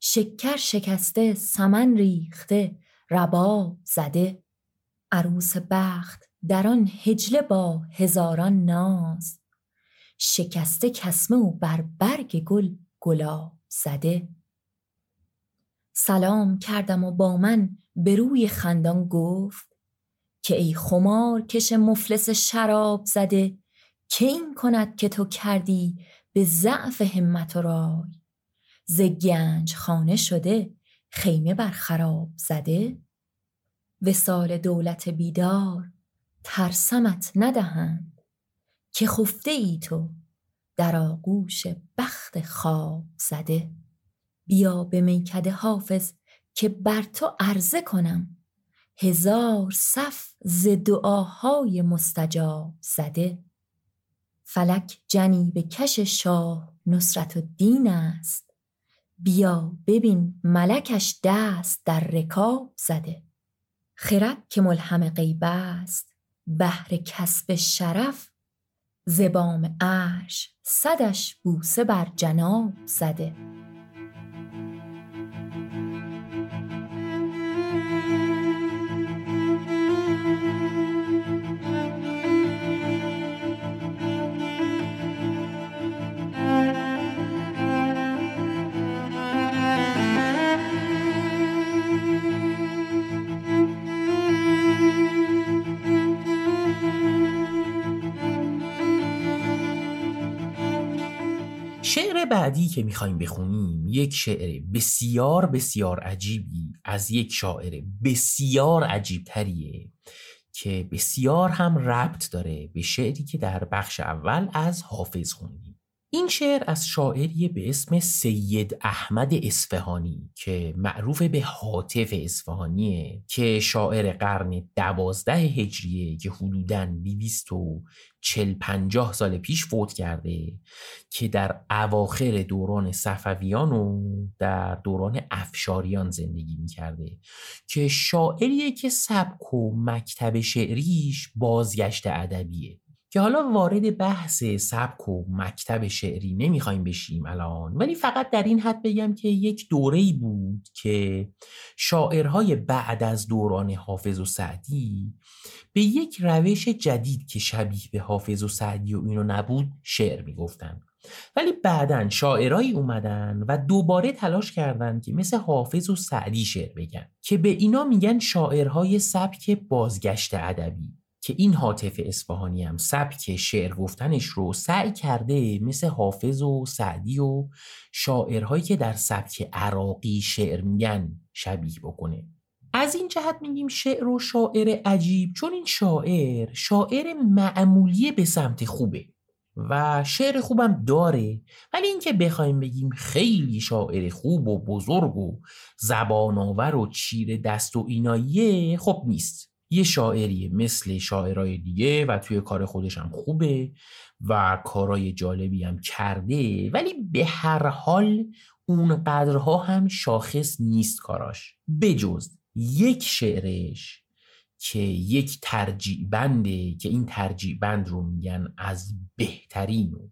شکر شکسته سمن ریخته رباب زده. عروس بخت در آن هجله با هزاران ناز شکسته کسمه و بر برگ گل گلاب زده. سلام کردم و با من به روی خندان گفت که ای خمار کش مفلس شراب زده که این کند که تو کردی به ضعف همت و رای؟ ز گنج خانه شده خیمه بر خراب زده؟ وسال دولت بیدار ترسمت ندهند که خفته ای تو در آغوش بخت خواب زده؟ بیا به میکده حافظ که بر تو عرضه کنم. هزار صف ز دعاهای مستجاب زده. فلک جنی به کش شاه نصرت دین است. بیا ببین ملکش دست در رکاب زده. خرد که ملهم غیب است بهر کسب شرف. زبام عرش صدش بوسه بر جناب زده. بعدی که می‌خوایم بخونیم یک شعر بسیار بسیار عجیبی از یک شاعر بسیار عجیب تریه که بسیار هم ربط داره به شعری که در بخش اول از حافظ خونیم. این شعر از شاعری به اسم سید احمد اصفهانی که معروف به حاطف اصفهانیه که شاعر قرن دوازده هجریه که حدوداً بیست و چل پنجاه سال پیش فوت کرده که در اواخر دوران صفویان و در دوران افشاریان زندگی می‌کرده که شاعریه که سبک و مکتب شعریش بازگشت ادبیه. که حالا وارد بحث سبک و مکتب شعری نمی‌خوایم بشیم الان ولی فقط در این حد بگم که یک دوره بود که شاعرهای بعد از دوران حافظ و سعدی به یک روش جدید که شبیه به حافظ و سعدی و اینو نبود شعر می‌گفتن. ولی بعدا شاعرایی اومدن و دوباره تلاش کردند که مثل حافظ و سعدی شعر بگن که به اینا میگن شاعرهای سبک بازگشت ادبی. که این حاطف اصفهانی هم سبک شعر گفتنش رو سعی کرده مثل حافظ و سعدی و شاعرهایی که در سبک عراقی شعر میگن شبیه بکنه. از این جهت میگیم شعر و شاعر عجیب چون این شاعر شاعر معمولی به سمت خوبه و شعر خوبم داره ولی اینکه بخوایم بگیم خیلی شاعر خوب و بزرگ و زبان آور و چیر دست و ایناییه خب نیست. یه شاعریه مثل شاعرای دیگه و توی کار خودش هم خوبه و کارای جالبی هم کرده ولی به هر حال اون قدرها هم شاخص نیست کاراش. بجز یک شعرش که یک ترجیع بنده که این ترجیع بند رو میگن از بهترین و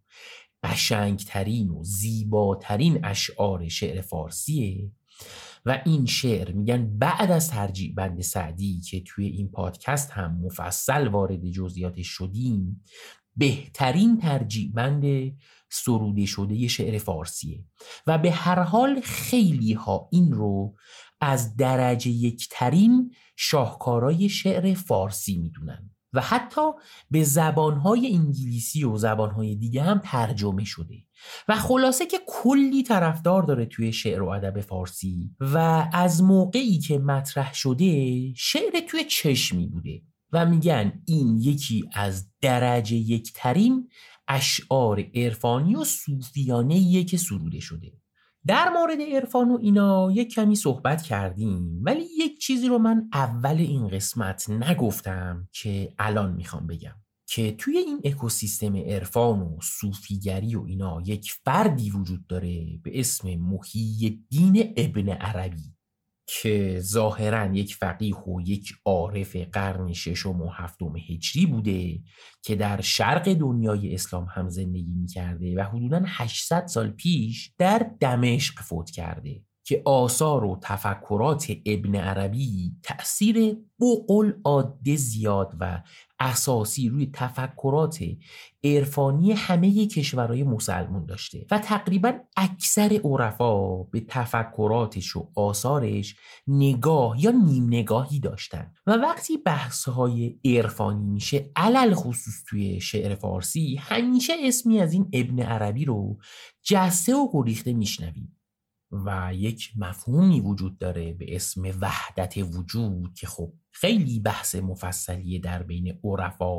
قشنگترین و زیباترین اشعار شعر فارسیه. و این شعر میگن بعد از ترجیع بند سعدی که توی این پادکست هم مفصل وارد جزئیاتش شدیم بهترین ترجیع بند سروده شده شعر فارسیه و به هر حال خیلی ها این رو از درجه یکترین شاهکارای شعر فارسی می‌دونن. و حتی به زبانهای انگلیسی و زبانهای دیگه هم ترجمه شده. و خلاصه که کلی طرفدار داره توی شعر و ادب فارسی و از موقعی که مطرح شده شعر توی چشمی بوده و میگن این یکی از درجه یکترین اشعار عرفانی و صوفیانه که سروده شده. در مورد عرفان و اینا یک کمی صحبت کردیم ولی یک چیزی رو من اول این قسمت نگفتم که الان می‌خوام بگم که توی این اکوسیستم عرفان و صوفیگری و اینا یک فردی وجود داره به اسم محی دین ابن عربی. که ظاهرا یک فقیه و یک عارف قرن ششم و هفتم هجری بوده که در شرق دنیای اسلام هم زندگی می‌کرده و حدودا 800 سال پیش در دمشق فوت کرده. که آثار و تفکرات ابن عربی تأثیر بقل عاده زیاد و اساسی روی تفکرات عرفانی همه کشورهای مسلمون داشته و تقریبا اکثر عرفا به تفکراتش و آثارش نگاه یا نیم نگاهی داشتن و وقتی بحثهای عرفانی میشه علل خصوص توی شعر فارسی همیشه اسمی از این ابن عربی رو جسته و گریخته میشنویم. و یک مفهومی وجود داره به اسم وحدت وجود که خب خیلی بحث مفصلیه در بین عرفا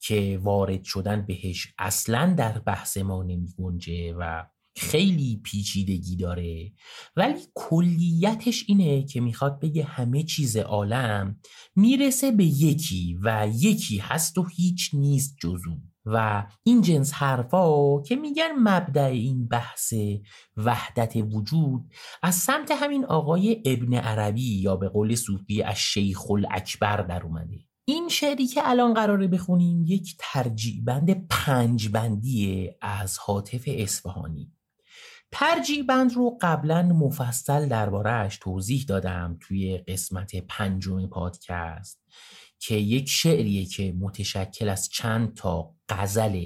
که وارد شدن بهش اصلا در بحث ما نمی گنجه و خیلی پیچیدگی داره. ولی کلیتش اینه که می‌خواد بگه همه چیز عالم می‌رسه به یکی و یکی هست و هیچ نیست جزو. و این جنس حرفا که میگن مبدع این بحث وحدت وجود از سمت همین آقای ابن عربی یا به قول صوفی از شیخ الاکبر در اومده. این شعری که الان قراره بخونیم یک ترجیع بند پنج بندیه از حاطف اصفهانی. ترجیع بند رو قبلا مفصل دربارهش توضیح دادم توی قسمت پنجم پادکست. که یک شعریه که متشکل از چند تا غزل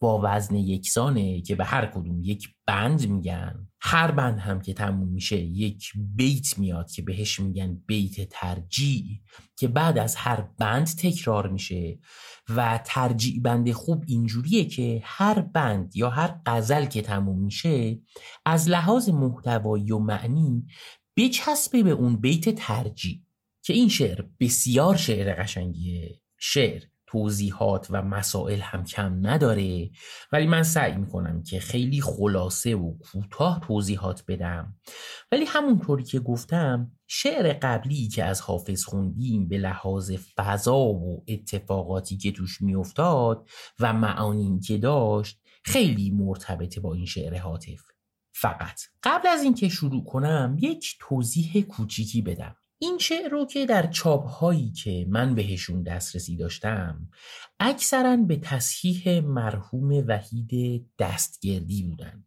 با وزن یکسانه که به هر کدوم یک بند میگن. هر بند هم که تموم میشه یک بیت میاد که بهش میگن بیت ترجیع که بعد از هر بند تکرار میشه و ترجیع بند خوب اینجوریه که هر بند یا هر غزل که تموم میشه از لحاظ محتوایی و معنی بچسبه به اون بیت ترجیع. که این شعر بسیار شعر قشنگیه. شعر توضیحات و مسائل هم کم نداره ولی من سعی می‌کنم که خیلی خلاصه و کوتاه توضیحات بدم. ولی همونطوری که گفتم شعر قبلی که از حافظ خوندیم به لحاظ فضا و اتفاقاتی که توش میافتاد و معانی که داشت خیلی مرتبطه با این شعر حاطف. فقط قبل از اینکه شروع کنم یک توضیح کوچیکی بدم. این شعر رو که در چاپ هایی که من بهشون دسترسی داشتم اکثرا به تصحیح مرحوم وحید دستگردی بودن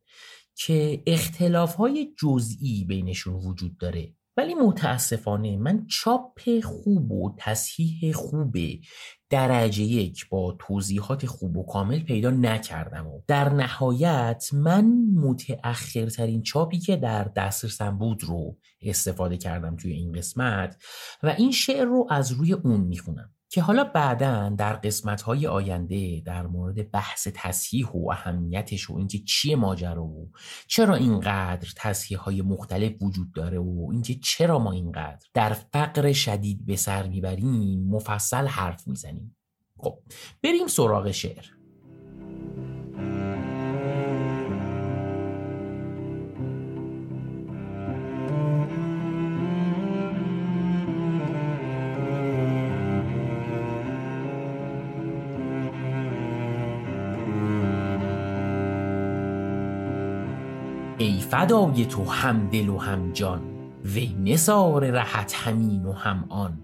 که اختلاف های جزئی بینشون وجود داره. ولی متاسفانه من چاپ خوب و تصحیح خوب درجه یک با توضیحات خوب و کامل پیدا نکردم و در نهایت من متأخرترین چاپی که در دسترسم بود رو استفاده کردم توی این قسمت و این شعر رو از روی اون می‌خونم. که حالا بعدا در قسمت های آینده در مورد بحث تصحیح و اهمیتش و اینکه چیه ماجرا و چرا اینقدر تصحیح های مختلف وجود داره و اینکه چرا ما اینقدر در فقر شدید به سر می‌بریم مفصل حرف می‌زنیم. خب بریم سراغ شعر. ای فدای تو هم دل و هم جان وی نثار رهت همین و هم آن.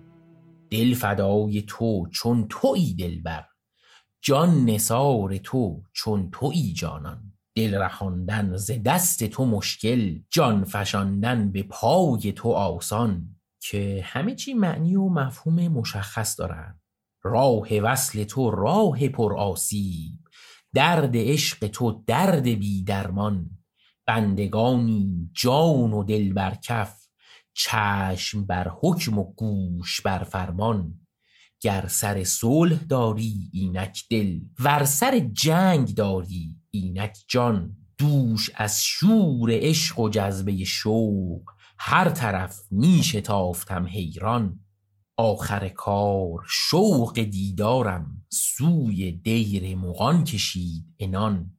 دل فدای تو چون تویی دلبر جان نثار تو چون تویی جانان. دل رهاندن ز دست تو مشکل جان فشاندن به پای تو آسان. که همه چی معنی و مفهوم مشخص دارن راه وصل تو راه پر آسیب درد عشق تو درد بی درمان بندگانی جان و دل بر کف چشم بر حکم و گوش بر فرمان. گر سر صلح داری اینک دل ور سر جنگ داری اینک جان. دوش از شور عشق و جذبه شوق هر طرف می شتافتم حیران. آخر کار شوق دیدارم سوی دیر مغان کشید عنان.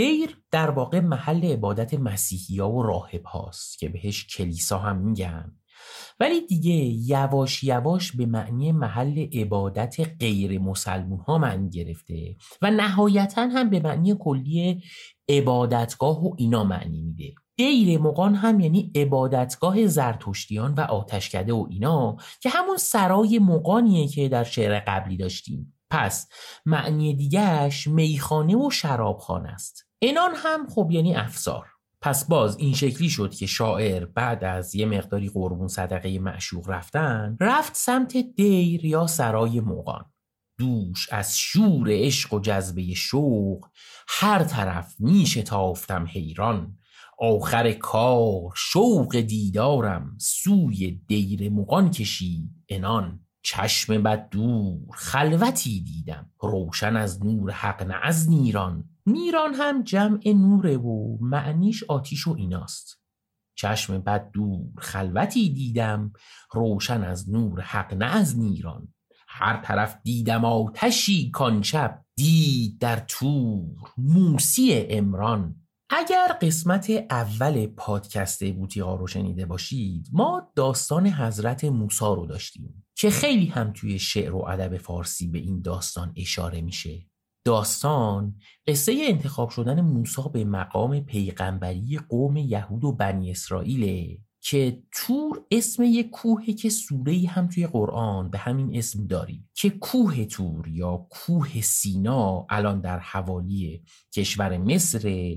دیر در واقع محل عبادت مسیحی ها و راهب هاست که بهش کلیسا هم میگن. ولی دیگه یواش یواش به معنی محل عبادت غیر مسلمون ها معنی گرفته و نهایتا هم به معنی کلی عبادتگاه و اینا معنی میده. دیر مقان هم یعنی عبادتگاه زرتشتیان و آتشکده و اینا که همون سرای مقانیه که در شعر قبلی داشتیم. پس معنی دیگهش میخانه و شرابخانه است. انان هم خب یعنی افسار پس باز این شکلی شد که شاعر بعد از یه مقداری قربون صدقه معشوق رفتن رفت سمت دیر یا سرای موقان دوش از شور عشق و جذبه شوق هر طرف میشه تافتم حیران. آخر کار شوق دیدارم سوی دیر مقان کشید انان. چشم بد دور خلوتی دیدم. روشن از نور حق نه از نیران. نیران هم جمع نوره و معنیش آتیش و ایناست. چشم بد دور خلوتی دیدم. روشن از نور حق نه از نیران. هر طرف دیدم آتشی کان شب. دید در تور موسی امران اگر قسمت اول پادکست بوتیقا رو شنیده باشید ما داستان حضرت موسا رو داشتیم. که خیلی هم توی شعر و ادب فارسی به این داستان اشاره میشه. داستان قصه انتخاب شدن موسی به مقام پیغمبری قوم یهود و بنی اسرائیل که تور اسم یک کوهی که سوره هم توی قرآن به همین اسم داریم. که کوه تور یا کوه سینا الان در حوالی کشور مصر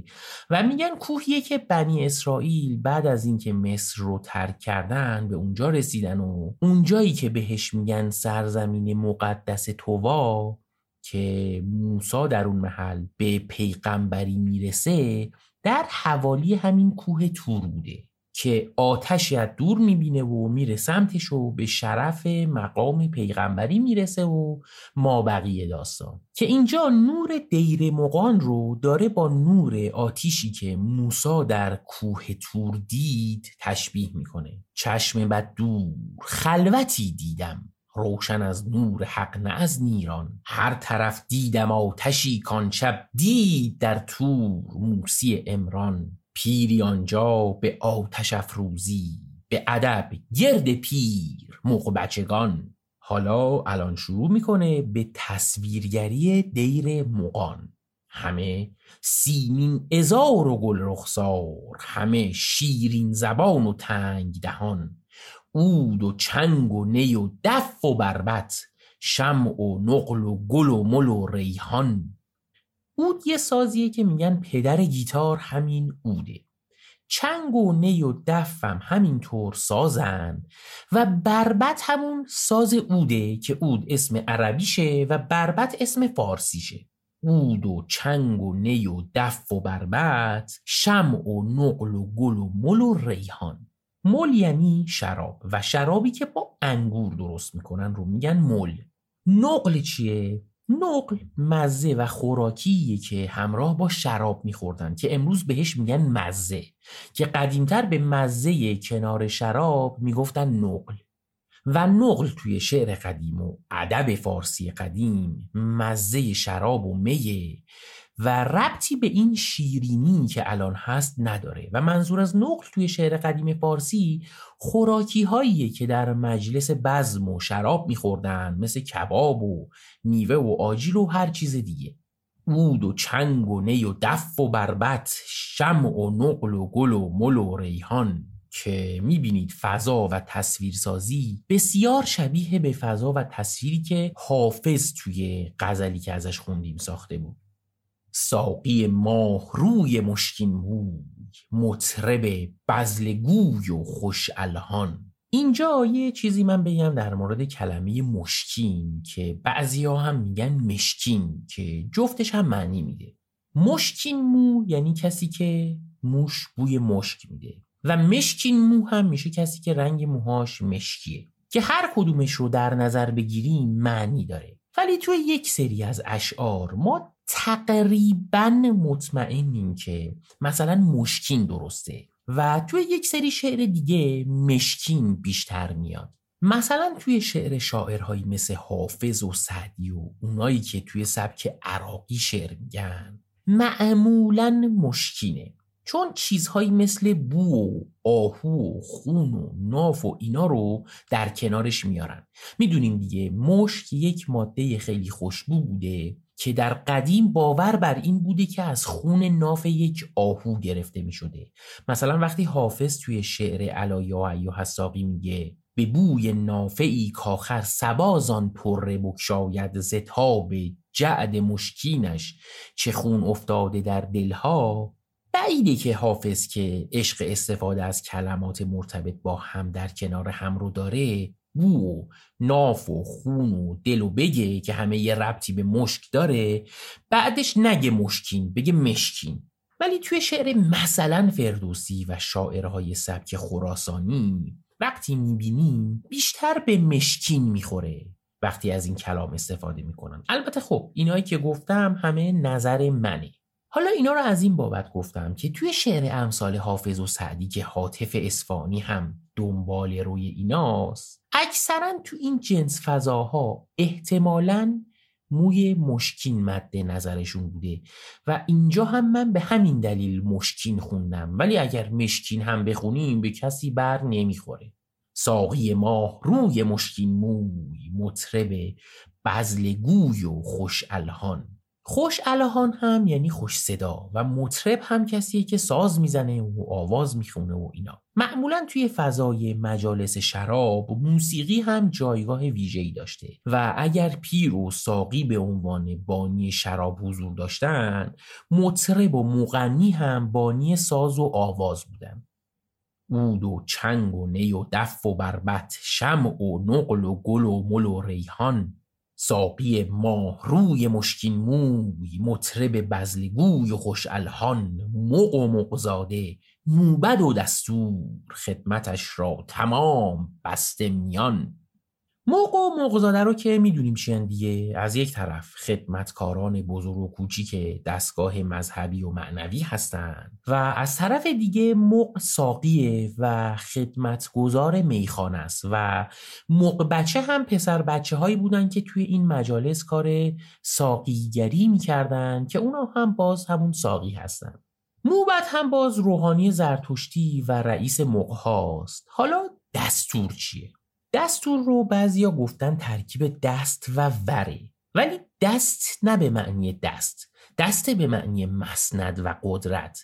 و میگن کوهیه که بنی اسرائیل بعد از اینکه مصر رو ترک کردن به اونجا رسیدن و اونجایی که بهش میگن سرزمین مقدس تووا که موسا در اون محل به پیغمبری می‌رسه در حوالی همین کوه تور بوده. که آتشی از دور می‌بینه و میره سمتش و به شرف مقام پیغمبری می‌رسه و ما بقیه داستان. که اینجا نور دیر مقان رو داره با نور آتیشی که موسا در کوه تور دید تشبیه می‌کنه. چشم بد دور خلوتی دیدم. روشن از نور حق نه از نیران. هر طرف دیدم آتشی کان شب دید در تور موسی امران پیری آنجا به آتش افروزی به ادب گرد پیر موق بچگان. حالا الان شروع می‌کنه به تصویرگری دیر مقان همه سیمین ازار و گل رخسار همه شیرین زبان و تنگ دهان. اود و چنگ و نی و دف و بربت شمع و نقل و گل و مل و ریحان. اود یه سازیه که میگن پدر گیتار همین اوده چنگ و نی و دفم همینطور سازن و بربت همون ساز اوده که اود اسم عربیشه و بربت اسم فارسیشه. اود و چنگ و نی و دف و بربت شمع و نقل و گل و مل و ریحان. مل یعنی شراب و شرابی که با انگور درست می‌کنن رو میگن مل. نقل چیه؟ نقل مزه و خوراکیه که همراه با شراب میخوردن که امروز بهش میگن مزه که قدیمتر به مزه کنار شراب می‌گفتن نقل. و نقل توی شعر قدیم و ادب فارسی قدیم مزه شراب و میه و ربطی به این شیرینی که الان هست نداره و منظور از نقل توی شعر قدیم فارسی خوراکی هاییه که در مجلس بزم و شراب میخوردن مثل کباب و میوه و آجیل و هر چیز دیگه. اود و چنگ و نی و دف و بربت شم و نقل و گل و مل و ریحان که می‌بینید فضا و تصویرسازی بسیار شبیه به فضا و تصویری که حافظ توی غزلی که ازش خوندیم ساخته بود. ساقی ماه روی مشکین موی مطرب بزل گوی و خوش الهان. اینجا یه چیزی من بگم در مورد کلمه مشکین که بعضی ها هم میگن مشکین که جفتش هم معنی میده. مشکین مو یعنی کسی که موش بوی مشک میده. و مشکین مو هم میشه کسی که رنگ موهاش مشکیه. که هر کدومش رو در نظر بگیریم معنی داره. ولی توی یک سری از اشعار ما تقریبا مطمئنیم که مثلا مشکین درسته و توی یک سری شعر دیگه مشکین بیشتر میاد. مثلا توی شعر شاعرهایی مثل حافظ و سعدی و اونایی که توی سبک عراقی شعر میگن معمولا مشکینه. چون چیزهایی مثل بو و آهو و خون و ناف و اینا رو در کنارش میارن. می‌دونیم دیگه مشک یک ماده خیلی خوشبو بوده که در قدیم باور بر این بوده که از خون ناف یک آهو گرفته می شده. مثلا وقتی حافظ توی شعر علایا ایو حساقی میگه به بوی نافعی کاخر سبازان پره بکشاید زتاب جعد مشکینش. چه خون افتاده در دلها؟ بعیده که حافظ که عشق استفاده از کلمات مرتبط با هم در کنار هم رو داره بو و ناف و خون و دل و بگه که همه یه ربطی به مشک داره. بعدش نگه مشکین بگه مشکین. ولی توی شعر مثلا فردوسی و شاعرهای سبک خراسانی وقتی می‌بینیم بیشتر به مشکین می‌خوره وقتی از این کلام استفاده می‌کنن. البته خب اینایی که گفتم همه نظر منه. حالا اینا رو از این بابت گفتم که توی شعر امثال حافظ و سعدی که حاطف اسفانی هم دنبال روی ایناست اکثرا تو این جنس فضاها احتمالا موی مشکین مد نظرشون بوده و اینجا هم من به همین دلیل مشکین خوندم ولی اگر مشکین هم بخونیم به کسی بر نمی‌خوره. ساقی ماه روی مشکین موی مطرب بزل گوی و خوش الهان خوش الهان هم یعنی خوش صدا و مطرب هم کسیه که ساز می‌زنه و آواز می‌خونه و اینا. معمولا توی فضای مجالس شراب موسیقی هم جایگاه ویژه‌ای داشته و اگر پیر و ساقی به عنوان بانی شراب حضور داشتن مطرب و مغنی هم بانی ساز و آواز بودن. اود و چنگ و نی و دف و بربت شم و نقل و گل و مل و ریحان. ساقی ماه روی مشکین موی مطرب بزلگوی و خوش الهان مق و مقزاده موبد و دستور خدمتش را تمام بسته میان. موق و موقزاده رو که می‌دونیم چیان دیگه از یک طرف خدمتکاران بزرگ و کوچیک دستگاه مذهبی و معنوی هستند و از طرف دیگه موق ساقیه و خدمتگزار میخانه است و موق بچه هم پسر بچه هایی بودن که توی این مجالس کار ساقیگری می‌کردن که اونا هم باز همون ساقی هستن موبت هم باز روحانی زرتشتی و رئیس موق هاست حالا دستور چیه؟ دستور رو بعضیا گفتن ترکیب دست و وره. ولی دست نه به معنی دست. دست به معنی مسند و قدرت.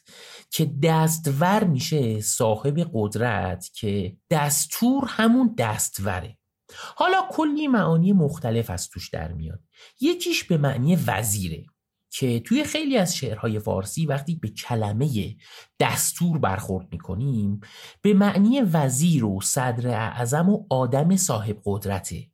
که دستور میشه صاحب قدرت که دستور همون دستوره حالا کلی معانی مختلف از توش در میاد. یکیش به معنی وزیره. که توی خیلی از شعرهای فارسی وقتی به کلمه دستور برخورد می‌کنیم به معنی وزیر و صدر اعظم و آدم صاحب قدرته.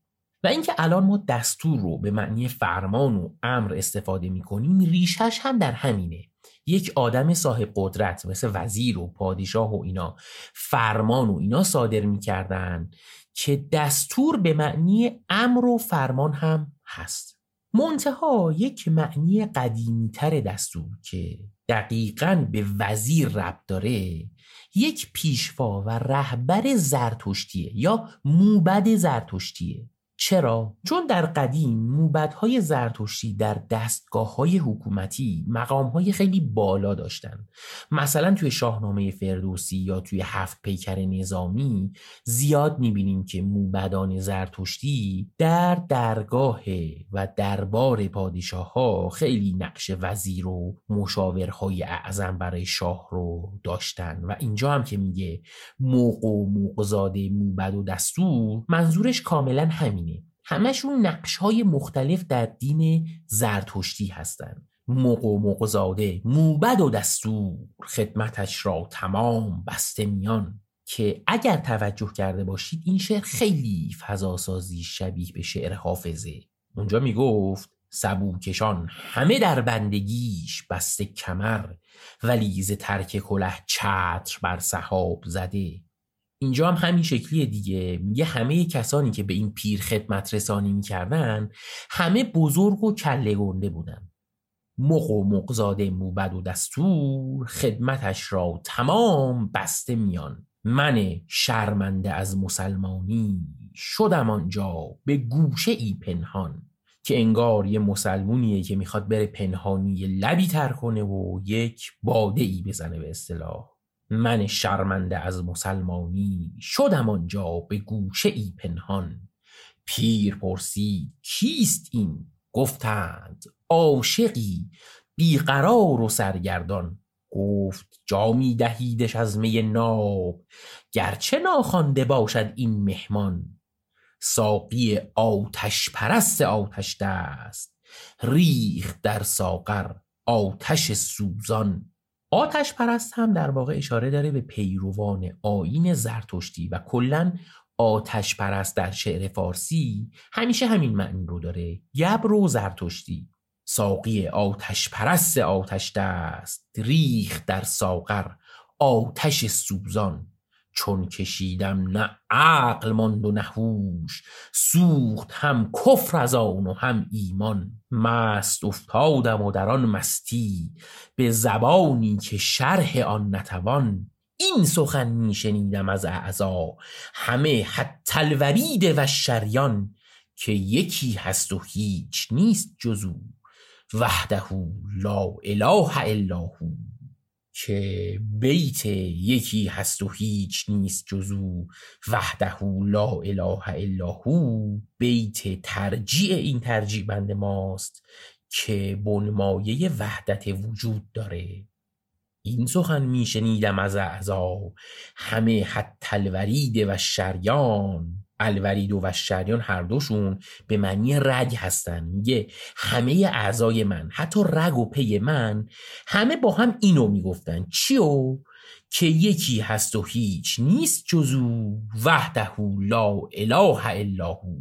و اینکه الان ما دستور رو به معنی فرمان و امر استفاده می‌کنیم ریشش هم در همینه. یک آدم صاحب قدرت مثل وزیر و پادشاه و اینا فرمان و اینا صادر می‌کردن که دستور به معنی امر و فرمان هم هست. منتها یک معنی قدیمیتر دستور که دقیقا به وزیر ربط داره یک پیشوا و رهبر زرتشتیه یا موبد زرتشتیه. چرا؟ چون در قدیم موبدهای زرتشتی در دستگاه های حکومتی مقام های خیلی بالا داشتن مثلا توی شاهنامه فردوسی یا توی هفت پیکر نظامی زیاد می‌بینیم که موبدان زرتشتی در درگاه و دربار پادشاه ها خیلی نقش وزیر و مشاورهای اعظم برای شاه رو داشتن. و اینجا هم که میگه موق و موقزاده موبد و دستور منظورش کاملا همین همشون نقش های مختلف در دین زرتشتی هستند موق و موقزاده موبد و دستور خدمتش را تمام بسته میان. که اگر توجه کرده باشید این شعر خیلی فضاسازی شبیه به شعر حافظه. اونجا می‌گفت سبوکشان همه در بندگیش بسته کمر ولی ز ترک کله چتر بر سحاب زده. اینجا هم همین شکلیه دیگه. میگه همه کسانی که به این پیر خدمت رسانی می‌کردن همه بزرگ و کله گنده بودن. مق و مقزاده موبد و دستور خدمتش را تمام بسته میان. من شرمنده از مسلمانی شدم آنجا به گوشه ای پنهان که انگار یه مسلمونیه که می‌خواد بره پنهانی لبی تر کنه و یک باده ای بزنه به اصطلاح. من شرمنده از مسلمانی شدم آنجا به گوشه ای پنهان. پیر پرسید کیست این؟ گفتند عاشقی بیقرار و سرگردان. گفت جامی دهیدش از می ناب گرچه ناخوانده باشد این مهمان. ساقی آتش پرست آتش دست ریخ در ساغر آتش سوزان. آتش پرست هم در واقع اشاره داره به پیروان آین زرتشتی و کلا آتش پرست در شعر فارسی همیشه همین معنی رو داره. گبر و زرتشتی. ساقی آتش پرست آتش دست. ریخ در ساغر آتش سوزان. چون کشیدم نه عقل ماند و نه هوش سوخت هم کفر از آن و هم ایمان. مست افتادم و در آن مستی به زبانی که شرح آن نتوان. این سخن میشنیدم از اعضا همه حتی الورید و شریان که یکی هست و هیچ نیست جزو. وحده لا اله الا هو. که بیت یکی هست و هیچ نیست جزو وحده لا اله الا هو بیت ترجیع این ترجیع بند ماست که بنمایه وحدت وجود داره. این سخن میشنیدم از اعضا همه حتی الورید و شریان الورید و شریان هر دوشون به معنی رگ هستن. میگه همه اعضای من حتی رگ و پی من همه با هم اینو می‌گفتن. چیو؟ که یکی هست و هیچ نیست جزو وحده لا اله الا هو.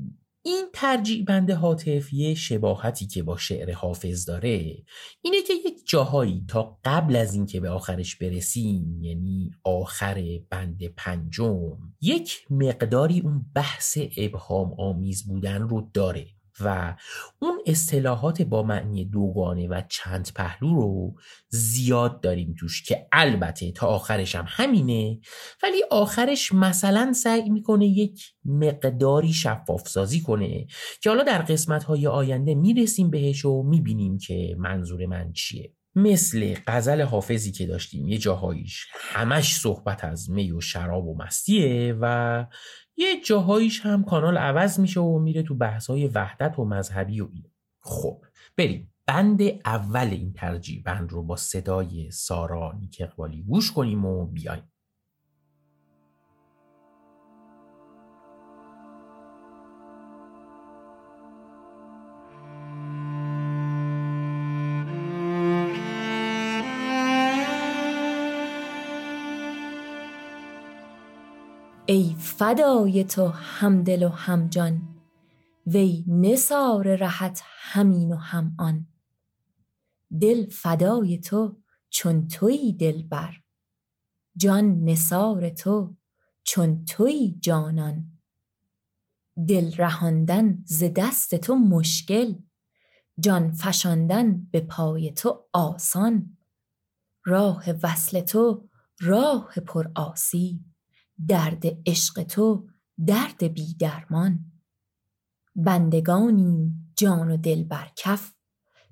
این ترجیع بند حاطف یه شباهتی که با شعر حافظ داره اینه که یک جاهایی تا قبل از اینکه به آخرش برسیم یعنی آخر بند پنجم یک مقداری اون بحث ابهام آمیز بودن رو داره. و اون اصطلاحات با معنی دوگانه و چند پهلو رو زیاد داریم توش که البته تا آخرش هم همینه ولی آخرش مثلا سعی می‌کنه یک مقداری شفاف سازی کنه که حالا در قسمت های آینده می‌رسیم بهش و می‌بینیم که منظور من چیه. مثل غزل حافظی که داشتیم یه جاهاییش همش صحبت از می و شراب و مستیه و یه جاهاییش هم کانال عوض میشه و میره تو بحثای وحدت و مذهبی و این خب بریم. بند اول این ترجیح بند رو با صدای سارا نیک اقبالی گوش کنیم و بیایم. ای فدای تو همدل و همجان وی نثار رهت همین و هم آن. دل فدای تو چون تویی دلبر جان نثار تو چون تویی جانان. دل رهاندن ز دست تو مشکل جان فشاندن به پای تو آسان. راه وصل تو راه پر آسیب. درد عشق تو درد بی درمان. بندگانیم جان و دل بر کف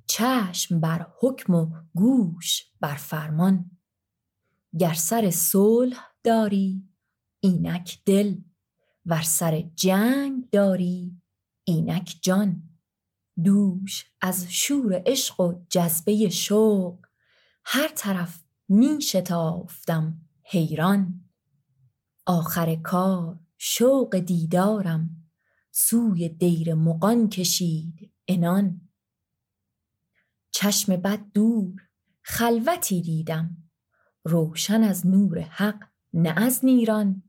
چشم بر حکم و گوش بر فرمان. گر سر صلح داری اینک دل ور سر جنگ داری اینک جان. دوش از شور عشق و جذبه شوق هر طرف می شتافتم حیران. آخر کار شوق دیدارم. سوی دیر مغان کشید انان چشم بد دور خلوتی دیدم. روشن از نور حق نه از نیران.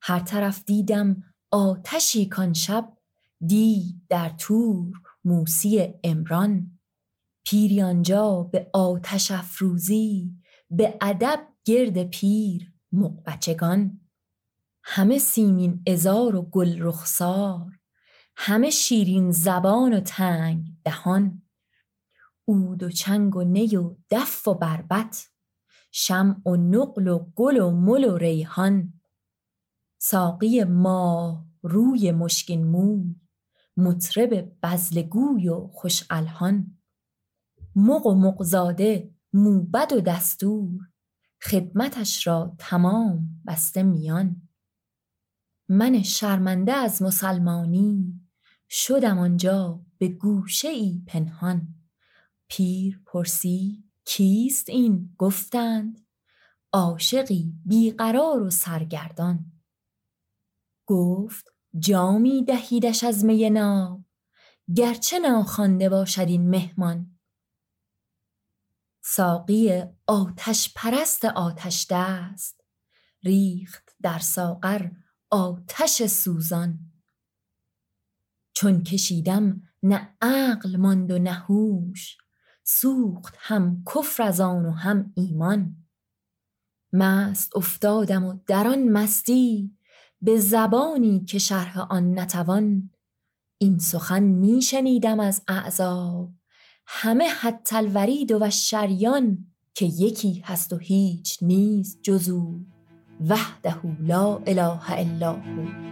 هر طرف دیدم آتشی کان شب دید در تور موسی امران پیری آنجا به آتش افروزی به ادب گرد پیر مغبچگان همه سیمین ازار و گل رخسار همه شیرین زبان و تنگ دهان عود و چنگ و نی و دف و بربط شمع و نقل و گل و مل و ریحان. ساقی ماه روی مشکین موی مطرب بزلگوی و خوش الحان. مغ و مغزاده موبد و دستور خدمتش را تمام بسته میان. من شرمنده از مسلمانی شدم آنجا به گوشه ای پنهان. پیر پرسی کیست این؟ گفتند عاشقی بیقرار و سرگردان. گفت جامی دهیدش از می ناب گرچه ناخوانده باشد این مهمان. ساقی آتش پرست آتش دست ریخت در ساغر آتش سوزان. چون کشیدم نه عقل ماند و نه هوش سوخت هم کفر از آن و هم ایمان. مست افتادم و در آن مستی به زبانی که شرح آن نتوان. این سخن می شنیدم از اعضا همه حتی الورید و شریان که یکی هست و هیچ نیست جزو. وحده لا اله الا هو.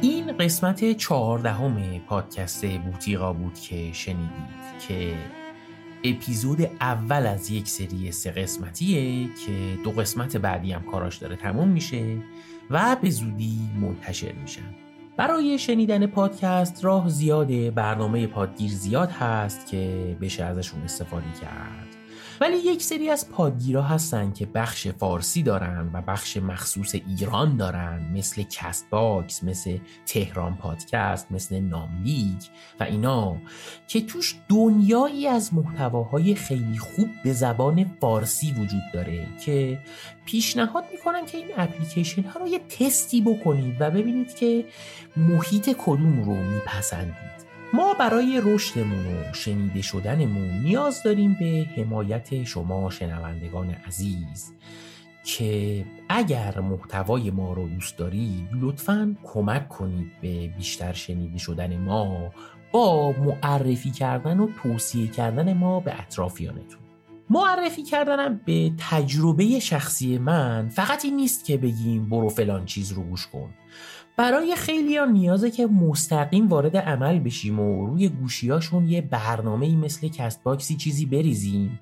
این قسمت چهاردهم پادکست بوتیقا بود که شنیدید که اپیزود اول از یک سری سه قسمتیه که دو قسمت بعدی هم کاراش داره تموم میشه و به زودی منتشر میشن برای شنیدن پادکست راه زیاده برنامه پادگیر زیاد هست که بشه ازشون استفاده کرد. ولی یک سری از پادگیرا هستن که بخش فارسی دارن و بخش مخصوص ایران دارن مثل Castbox مثل تهران پادکست مثل ناملیگ و اینا که توش دنیایی از محتواهای خیلی خوب به زبان فارسی وجود داره که پیشنهاد می‌کنم که این اپلیکیشن ها رو یه تستی بکنید و ببینید که محیط کدوم رو میپسندید. ما برای رشدمون و شنیده شدنمون نیاز داریم به حمایت شما شنوندگان عزیز که اگر محتوای ما رو دوست دارید لطفا کمک کنید به بیشتر شنیده شدن ما با معرفی کردن و توصیه کردن ما به اطرافیانتون. معرفی کردنم به تجربه شخصی من فقط این نیست که بگیم برو فلان چیز رو گوش کن. برای خیلی ها نیازه که مستقیم وارد عمل بشیم و روی گوشیاشون یه برنامه مثل کست باکسی چیزی بریزیم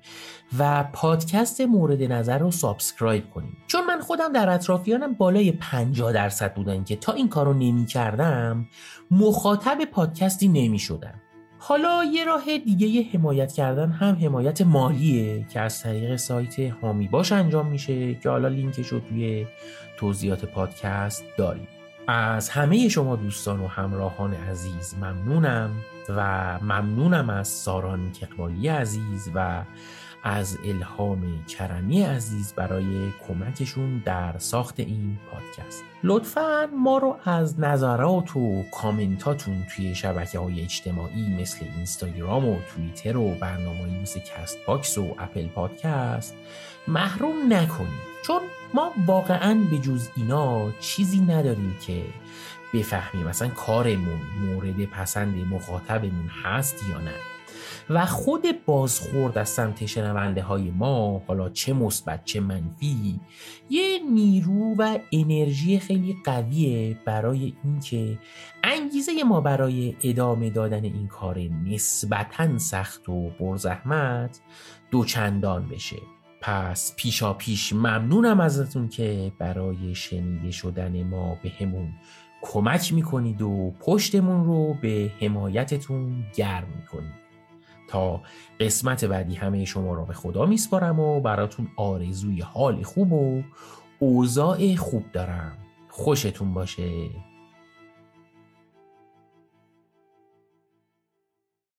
و پادکست مورد نظر رو subscribe کنیم. چون من خودم در اطرافیانم بالای 50 درصد بودن که تا این کارو نمی کردم مخاطب پادکستی نمی شدم. حالا یه راه دیگه حمایت کردن هم حمایت مالیه که از طریق سایت حامی باش انجام میشه که حالا لینکش رو توی توضیحات پادکست داریم. از همه شما دوستان و همراهان عزیز ممنونم و ممنونم از سارا نیک‌اقبالی عزیز و از الهام کرمی عزیز برای کمکشون در ساخت این پادکست. لطفا ما رو از نظرات و کامنتاتون توی شبکه های اجتماعی مثل اینستاگرام و توییتر و برنامه مثل Castbox و Apple Podcast محروم نکنید چون ما واقعا به جز اینا چیزی نداریم که بفهمیم مثلا کارمون مورد پسند مخاطبمون هست یا نه. و خود بازخورد از سمت شنونده های ما حالا چه مثبت چه منفی یه نیرو و انرژی خیلی قویه برای اینکه انگیزه ما برای ادامه دادن این کار نسبتا سخت و پرزحمت دوچندان بشه. پس پیشا پیش ممنونم ازتون که برای شنیده شدن ما به همون کمک می‌کنید و پشتمون رو به حمایتتون گرم می‌کنید. تا قسمت بعدی همه شما را به خدا میسپارم و براتون آرزوی حال خوب و اوضاع خوب دارم. خوشتون باشه.